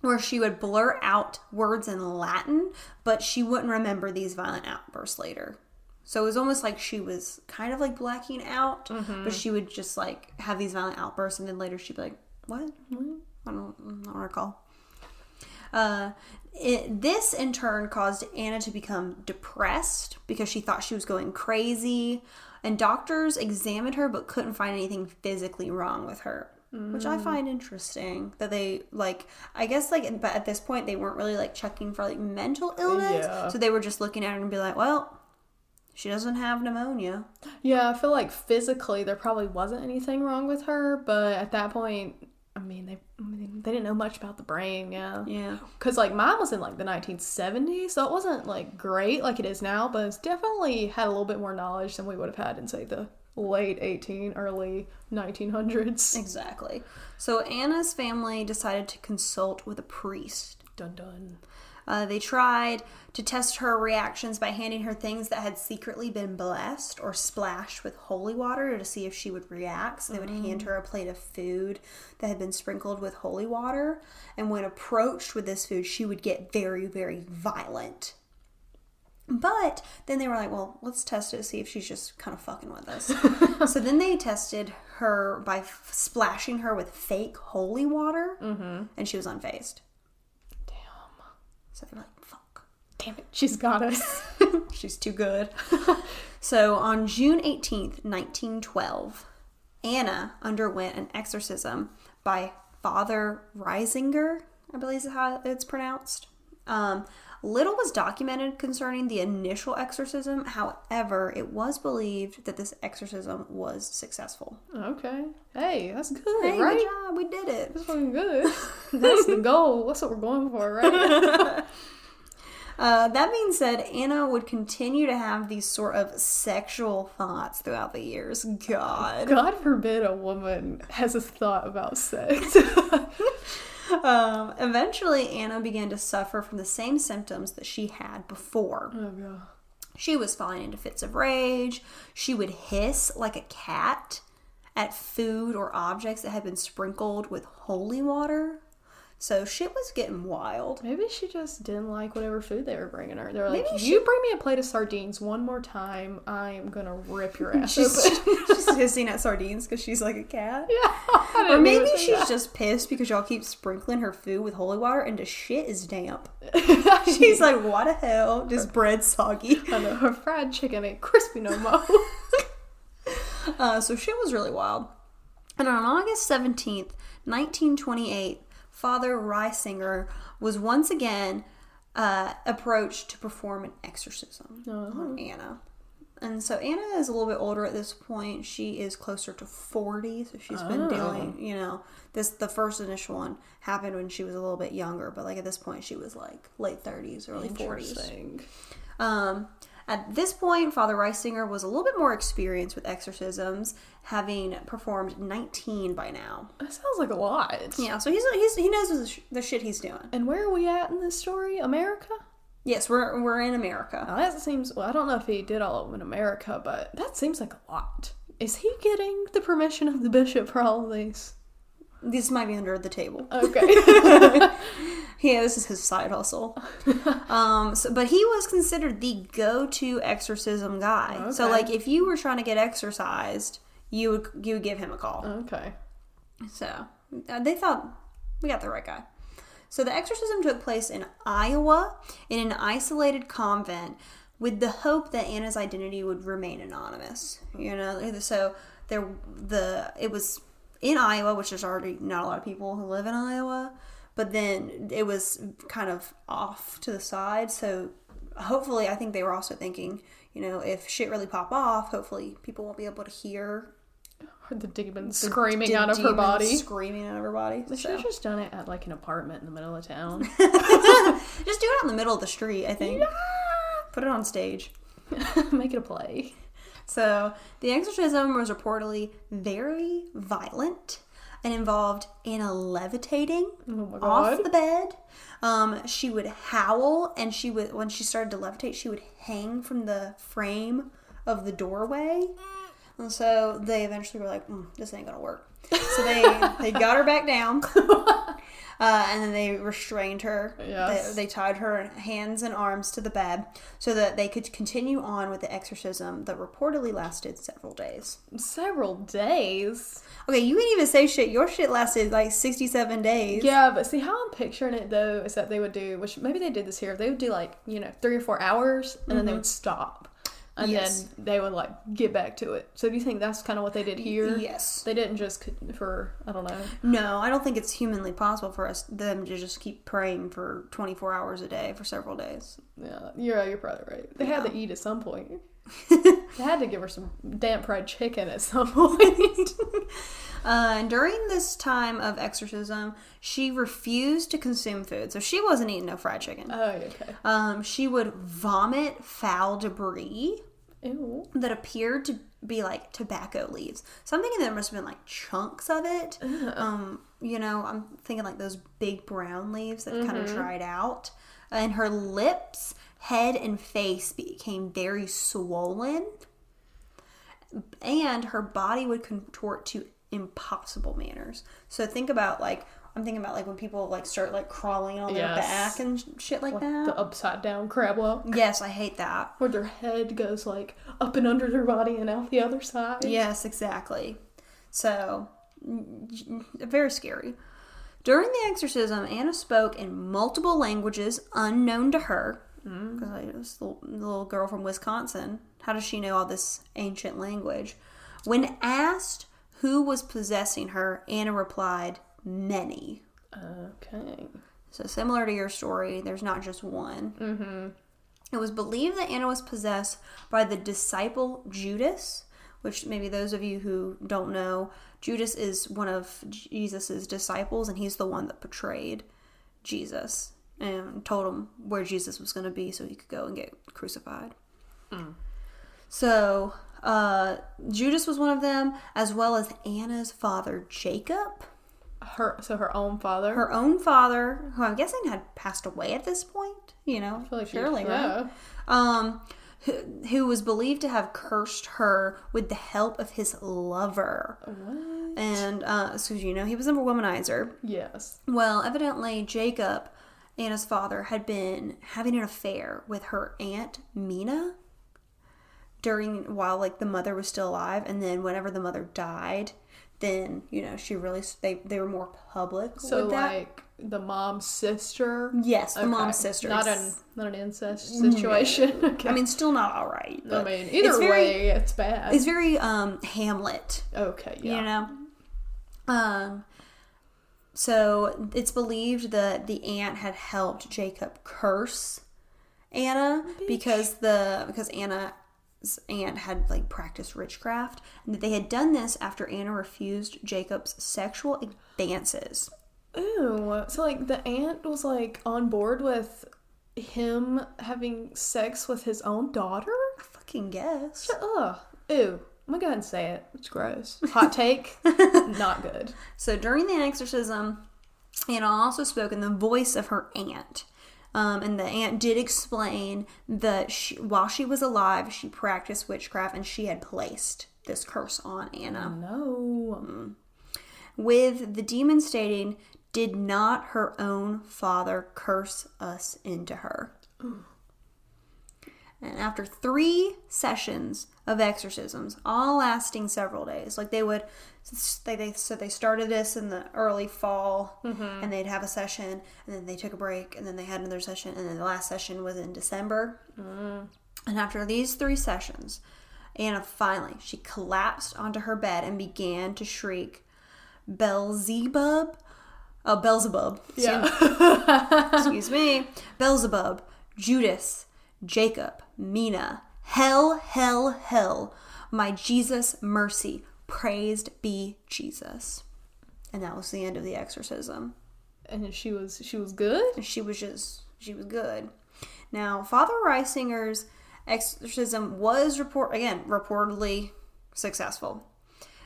where she would blur out words in Latin, but she wouldn't remember these violent outbursts later. So it was almost like she was kind of like blacking out, but she would just like have these violent outbursts, and then later she'd be like, "What? I don't, I don't recall." Uh, it, this in turn caused Anna to become depressed because she thought she was going crazy, and doctors examined her but couldn't find anything physically wrong with her. Which I mm. find interesting that they like. I guess like, but at this point they weren't really like checking for like mental illness, Yeah. so they were just looking at her and be like, "Well, she doesn't have pneumonia." Yeah, I feel like physically there probably wasn't anything wrong with her, but at that point, I mean, they I mean, they didn't know much about the brain. Yeah. Yeah. Because like mine was in like the 1970s, so it wasn't like great like it is now, but it's definitely had a little bit more knowledge than we would have had in say the late 18, early 1900s. Exactly. So Anna's family decided to consult with a priest. Dun dun. Uh, they tried to test her reactions by handing her things that had secretly been blessed or splashed with holy water to see if she would react. So they would hand her a plate of food that had been sprinkled with holy water. And when approached with this food, she would get very, very violent. But then they were like, well, let's test it to see if she's just kind of fucking with us. so then they tested her by f- splashing her with fake holy water, and she was unfazed. So they're like, fuck. Damn it. She's got us. She's too good. so on June 18th, 1912, Anna underwent an exorcism by Father Riesinger, I believe is how it's pronounced. Um, little was documented concerning the initial exorcism. However, it was believed that this exorcism was successful. okay. Hey, that's good, Hey, right? good job, we did it. That's fucking good. That's the goal. That's what we're going for, right? Uh, that being said, Anna would continue to have these sort of sexual thoughts throughout the years. God. God forbid a woman has a thought about sex. Um, eventually, Anna began to suffer from the same symptoms that she had before. oh god. She was falling into fits of rage. She would hiss like a cat at food or objects that had been sprinkled with holy water. So shit was getting wild. Maybe she just didn't like whatever food they were bringing her. They're like, Maybe "You bring me a plate of sardines one more time, I'm gonna rip your ass She's, open." she's hissing at sardines because she's like a cat. yeah. Or maybe she's that. just pissed because y'all keep sprinkling her food with holy water and the shit is damp. she's like, what the hell? This bread's soggy. I know her fried chicken ain't crispy no more. Uh, so shit was really wild. And on August 17th, 1928, Father Riesinger was once again uh, approached to perform an exorcism on Anna. And so Anna is a little bit older at this point. She is closer to 40, so she's been dealing, you know, this the first initial one happened when she was a little bit younger, but like at this point she was like late 30s, early 40s. Interesting. Um, at this point, Father Riesinger was a little bit more experienced with exorcisms, having performed 19 by now. That sounds like a lot. Yeah, so he's, he's he knows the, sh- the shit he's doing. And where are we at in this story? America? Yes, we're we're in America. Now that seems. Well, I don't know if he did all of them in America, but that seems like a lot. Is he getting the permission of the bishop for all of these? This might be under the table. Okay. Yeah, this is his side hustle. um, so, but he was considered the go-to exorcism guy. So, like, if you were trying to get exorcised, you would you would give him a call. okay. So uh, they thought we got the right guy. So the exorcism took place in Iowa in an isolated convent with the hope that Anna's identity would remain anonymous. You know, so there the it was in Iowa, which there's already not a lot of people who live in Iowa, but then it was kind of off to the side. So hopefully, I think they were also thinking, you know, if shit really pop off, hopefully people won't be able to hear the demon screaming out of her body. screaming out of her body. They should So. have just done it at like an apartment in the middle of town. Just do it out in the middle of the street, I think. Yeah. Put it on stage. Make it a play. So, the exorcism was reportedly very violent and involved Anna levitating Oh off the bed. Um, she would howl, and she would when she started to levitate, she would hang from the frame of the doorway. And so they eventually were like, mm, "This ain't gonna work." So they they got her back down, uh, and then they restrained her. Yes. They, they tied her hands and arms to the bed so that they could continue on with the exorcism that reportedly lasted several days. Several days. Okay, you can even say shit. Your shit lasted like sixty-seven days. Yeah, but see how I'm picturing it though is that they would do, which maybe they did this here. They would do like you know three or four hours, and then they would stop, and Yes. then they would like get back to it. So do you think that's kind of what they did here? Yes. They didn't just for I don't know. No, I don't think it's humanly possible for us them to just keep praying for twenty-four hours a day for several days. Yeah, you're you're probably right. They had to eat at some point. They had to give her some damp fried chicken at some point. Uh, and during this time of exorcism, she refused to consume food, so she wasn't eating no fried chicken. oh, okay. Um, she would vomit foul debris Ew. that appeared to be like tobacco leaves. So I'm thinking there must have been like chunks of it. Um, you know, I'm thinking like those big brown leaves that kind of dried out. And her lips, head, and face became very swollen. And her body would contort to impossible manners. So think about like I'm thinking about like when people like start like crawling on their Yes. back and shit like, Like that. the upside down crab walk. yes, I hate that. Where their head goes like up and under their body and out the other side. Yes, exactly. So, very scary. During the exorcism, Anna spoke in multiple languages unknown to her. Because like, this the little girl from Wisconsin. How does she know all this ancient language? When asked who was possessing her, Anna replied, Many. Okay. So, similar to your story, there's not just one. Mm-hmm. It was believed that Anna was possessed by the disciple Judas, which maybe those of you who don't know, Judas is one of Jesus's disciples, and he's the one that betrayed Jesus and told him where Jesus was going to be so he could go and get crucified. So, uh, Judas was one of them, as well as Anna's father, Jacob Her so her own father. her own father, who I'm guessing had passed away at this point, you know, I feel like surely, right? Um, who, who was believed to have cursed her with the help of his lover. What? And, uh, so you know, he was a womanizer. Yes. Well, evidently, Jacob, Anna's father, had been having an affair with her aunt, Mina, during, while, like, the mother was still alive. And then whenever the mother died, then, you know, she really, they, they were more public So with that. like the mom's sister. Yes, the Okay. mom's sister. Not an not an incest situation. Okay. I mean, still not all right. I mean, either it's very, way, it's bad. it's very um Hamlet, okay. Yeah. you know. Um, so it's believed that the aunt had helped Jacob curse Anna oh, because the because Anna's aunt had like practiced witchcraft, and that they had done this after Anna refused Jacob's sexual advances. Ooh. So like the aunt was like on board with him having sex with his own daughter. I fucking guess. Ugh. Ew. I'm gonna go ahead and say it. It's gross. Hot take. Not good. So during the exorcism, Anna also spoke in the voice of her aunt. Um, and the aunt did explain that she, while she was alive, she practiced witchcraft and she had placed this curse on Anna. No. With the demon stating, Did not her own father curse us into her? And after three sessions of exorcisms, all lasting several days, like they would, they, they so they started this in the early fall, mm-hmm. and they'd have a session, and then they took a break, and then they had another session, and then the last session was in December. Mm-hmm. And after these three sessions, Anna finally she collapsed onto her bed and began to shriek, "Beelzebub, oh Beelzebub, Yeah. excuse me, Beelzebub, Judas, Jacob, Mina, hell, hell, hell, my Jesus, mercy, praised be Jesus." And that was the end of the exorcism. and she was she was good. She was just she was good. Now, Father Riesinger's exorcism was report again reportedly successful.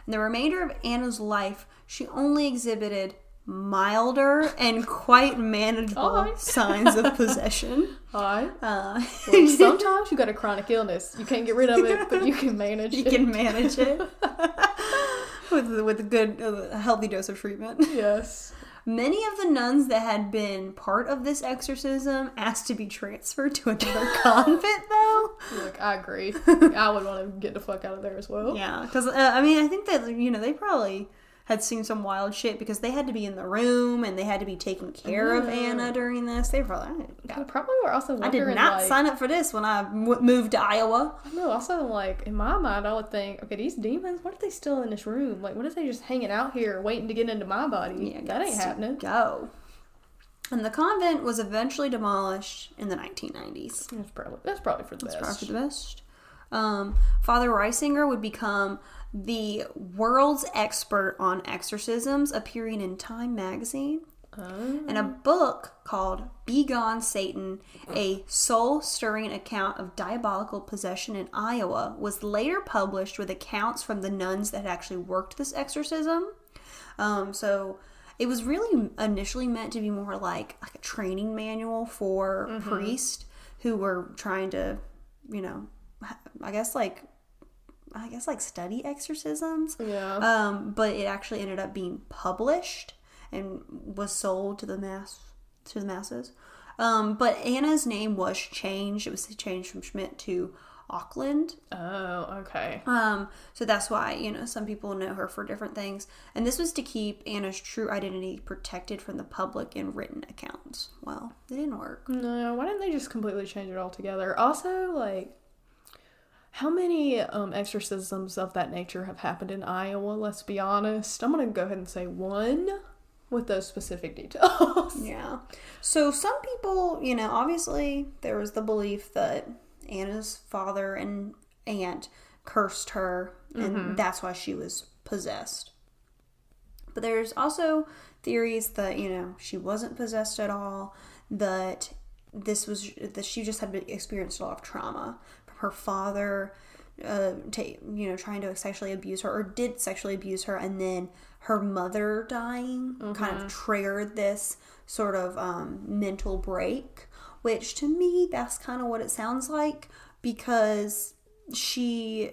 In the remainder of Anna's life, she only exhibited milder and quite manageable Alright. signs of possession. Hi. Uh, Like, sometimes you got a chronic illness. You can't get rid of it, but you can manage you it. You can manage it with with a good, a healthy dose of treatment. Yes. Many of the nuns that had been part of this exorcism asked to be transferred to another convent, though. Look, I agree. I would want to get the fuck out of there as well. Yeah, because uh, I mean, I think that you know they probably had seen some wild shit because they had to be in the room and they had to be taking care of Anna during this. They probably. They probably were also I did not like, sign up for this when I w- moved to Iowa. I know. Also, like in my mind, I would think, okay, these demons. What if they still in this room? Like, what if they just hanging out here waiting to get into my body? Yeah, that ain't happening. Go. And the convent was eventually demolished in the 1990s. That's probably that's probably for the That's best. probably for the best. Um, Father Riesinger would become the world's expert on exorcisms, appearing in Time magazine. And a book called Be Gone Satan, a soul stirring account of diabolical possession in Iowa, was later published with accounts from the nuns that actually worked this exorcism. Um, so it was really initially meant to be more like, like a training manual for priests who were trying to, you know, I guess like I guess like study exorcisms. Yeah. Um, but it actually ended up being published and was sold to the mass to the masses. Um, but Anna's name was changed. It was changed from Schmidt to Ecklund. Oh, okay. Um, so that's why, you know, some people know her for different things. And this was to keep Anna's true identity protected from the public in written accounts. Well, it didn't work. No, why didn't they just completely change it altogether? Also, like, how many um, exorcisms of that nature have happened in Iowa? Let's be honest. I'm gonna go ahead and say one with those specific details. Yeah. So some people, you know, obviously there was the belief that Anna's father and aunt cursed her and that's why she was possessed. But there's also theories that, you know, she wasn't possessed at all, that this was that she just had experienced a lot of trauma her father uh, you know, trying to sexually abuse her or did sexually abuse her, and then her mother dying kind of triggered this sort of um, mental break. Which to me, that's kind of what it sounds like because she.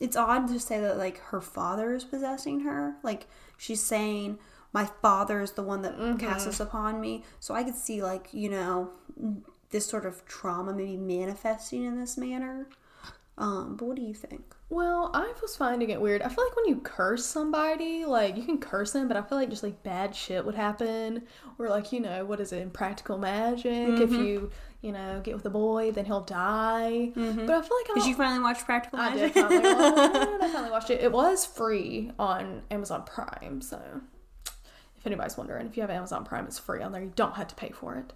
It's odd to say that like her father is possessing her. Like she's saying, "My father is the one that casts this upon me." So I could see like you know this sort of trauma maybe manifesting in this manner. Um, but what do you think? Well, I was finding it weird. I feel like when you curse somebody, like you can curse them, but I feel like just like bad shit would happen, or like you know what is it, impractical magic? If you you know get with a boy, then he'll die. But I feel like I Did you finally watch Practical I Magic? definitely, watched, I definitely watched it. It was free on Amazon Prime, so if anybody's wondering, if you have Amazon Prime, it's free on there. You don't have to pay for it.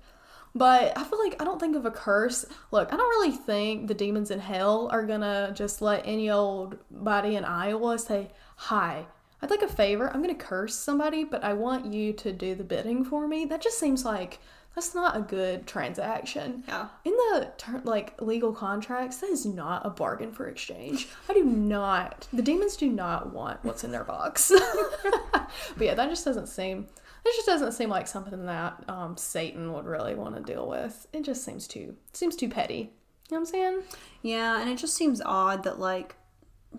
But I feel like I don't think of a curse. Look, I don't really think the demons in hell are gonna just let any old body in Iowa say, Hi, I'd like a favor. I'm gonna curse somebody, but I want you to do the bidding for me. That just seems like that's not a good transaction. Yeah. In the ter- like legal contracts, that is not a bargain for exchange. I do not. The demons do not want what's in their box. but yeah, that just doesn't seem. It just doesn't seem like something that um, Satan would really want to deal with. It just seems too seems too petty. You know what I'm saying? Yeah, and it just seems odd that like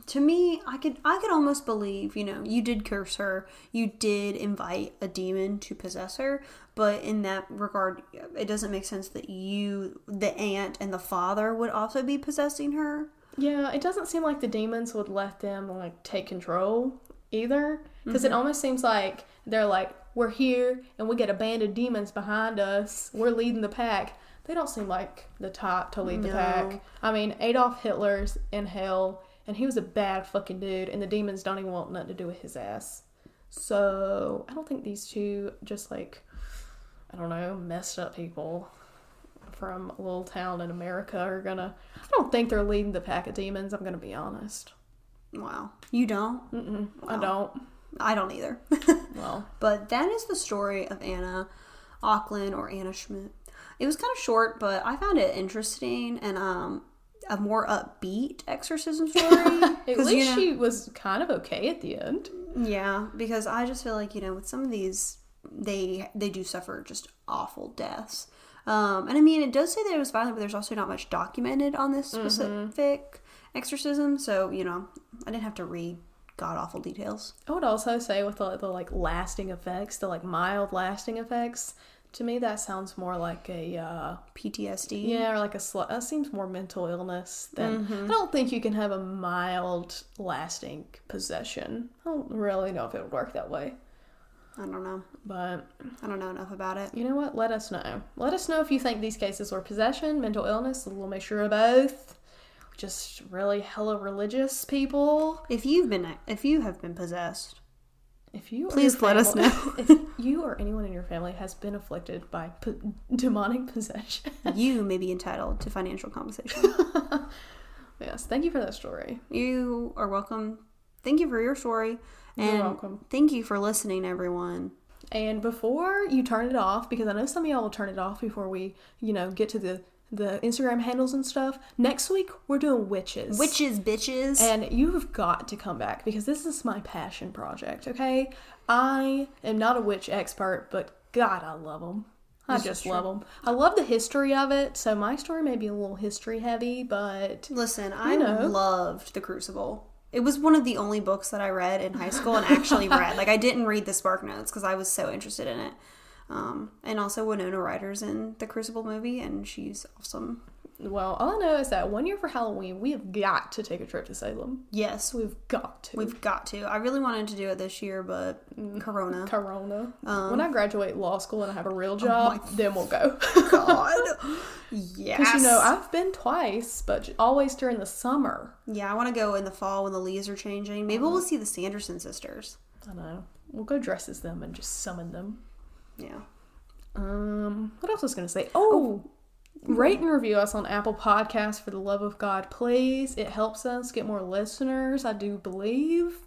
to me, I could I could almost believe, you know, you did curse her, you did invite a demon to possess her, but in that regard, it doesn't make sense that you, the aunt and the father, would also be possessing her. Yeah, it doesn't seem like the demons would let them like take control either, because it almost seems like they're like, we're here and we get a band of demons behind us. We're leading the pack. They don't seem like the type to lead the pack. I mean, Adolf Hitler's in hell, and he was a bad fucking dude, and the demons don't even want nothing to do with his ass. So I don't think these two just like, I don't know, messed up people from a little town in America are gonna. I don't think they're leading the pack of demons. I'm gonna be honest. Wow, you don't? Mm-mm, I don't. I don't either. Well, But that is the story of Anna Ecklund or Anna Schmidt. It was kind of short, but I found it interesting and um a more upbeat exorcism story. at least you know- she was kind of okay at the end. Yeah, because I just feel like you know with some of these they they do suffer just awful deaths. Um, and I mean, it does say that it was violent, but there's also not much documented on this specific exorcism. So you know, I didn't have to read god awful details. I would also say with the, the like lasting effects, the like mild lasting effects, to me that sounds more like a uh, PTSD. yeah, or like a sl- that seems more mental illness than Mm-hmm. I don't think you can have a mild lasting possession. I don't really know if it would work that way, I don't know. but I don't know enough about it. you know what? Let us know. Let us know if you think these cases were possession, mental illness, a little mixture of both. Just really hella religious people. If you've been if you have been possessed, If you Please your let us know. if you or anyone in your family has been afflicted by po- demonic possession, you may be entitled to financial compensation. Yes, thank you for that story. You are welcome. Thank you for your story. You're And welcome. thank you for listening, everyone. And before you turn it off, because I know some of y'all will turn it off before we, you know, get to the the Instagram handles and stuff. Next week we're doing witches. Witches, bitches. And you have got to come back because this is my passion project, okay? I am not a witch expert, but God, I love them. I This just love them. I love the history of it, so my story may be a little history heavy, but Listen, I know. loved The Crucible. It was one of the only books that I read in high school and actually read. Like, I didn't read the Spark Notes because I was so interested in it. Um, and also, Winona Ryder's in the Crucible movie, and she's awesome. well, all I know is that one year for Halloween, we have got to take a trip to Salem. Yes, We've got to. we've got to. I really wanted to do it this year, but Corona. Corona. Um, when I graduate law school and I have a Oh real job, then we'll go. God. yes. Because you know, I've been twice, but always during the summer. yeah, I want to go in the fall when the leaves are changing. Maybe we'll see the Sanderson sisters. I know. We'll go dress as them and just summon them. Yeah. Um, what else was I gonna say? Oh, rate and review us on Apple Podcasts for the love of God, please. It helps us get more listeners, I do believe.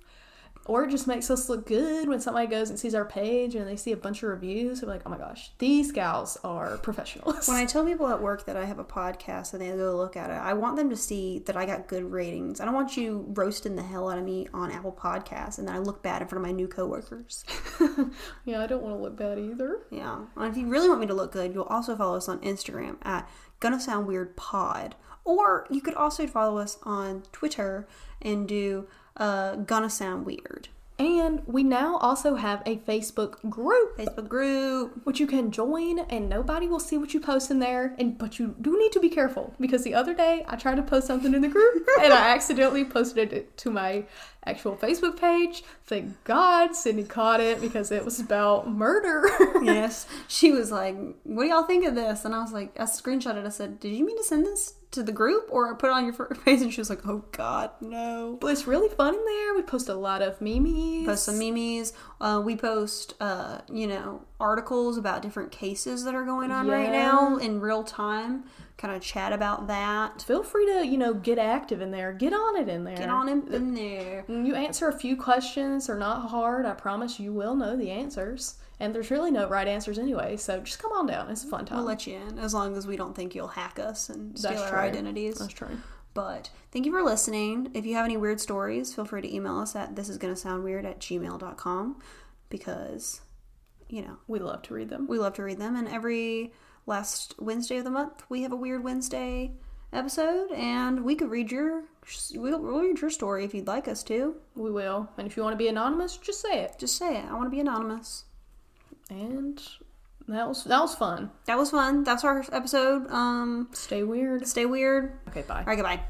Or it just makes us look good when somebody goes and sees our page and they see a bunch of reviews. They're like, oh my gosh, these gals are professionals. When I tell people at work that I have a podcast and they go look at it, I want them to see that I got good ratings. I don't want you roasting the hell out of me on Apple Podcasts and then I look bad in front of my new coworkers. yeah, I don't want to look bad either. Yeah. And if you really want me to look good, you'll also follow us on Instagram at Gonna Sound Weird Pod. Or you could also follow us on Twitter and do uh, Gonna Sound Weird. And we now also have a Facebook group Facebook group. which you can join and nobody will see what you post in there and but you do need to be careful because the other day I tried to post something in the group and I accidentally posted it to my actual Facebook page. Thank God Sydney caught it because it was about murder. yes. She was like, What do y'all think of this? And I was like, I screenshotted. It I said, Did you mean to send this to the group or put it on your face? And she was like, Oh God, no. but it's really fun in there. We post a lot of memes. Post some memes. Uh, we post, uh, you know, articles about different cases that are going on right now in real time. Kind of chat about that. Feel free to, you know, get active in there. Get on it in there. Get on in, in there. When you answer a few questions, they're not hard. I promise you will know the answers. And there's really no right answers anyway, so just come on down. It's a fun time. We'll let you in as long as we don't think you'll hack us and steal That's our true. identities. That's true. But thank you for listening. If you have any weird stories, feel free to email us at this is gonna sound weird at gmail.com because, you know, We love to read them. we love to read them. And every last Wednesday of the month, we have a Weird Wednesday episode, and we could read your we'll, we'll read your story if you'd like us to. We will. And if you want to be anonymous, just say it. Just say it. I want to be anonymous. And that was that was fun. That was fun. That's our episode. Um, Stay weird. stay weird. Okay, bye. All right, goodbye.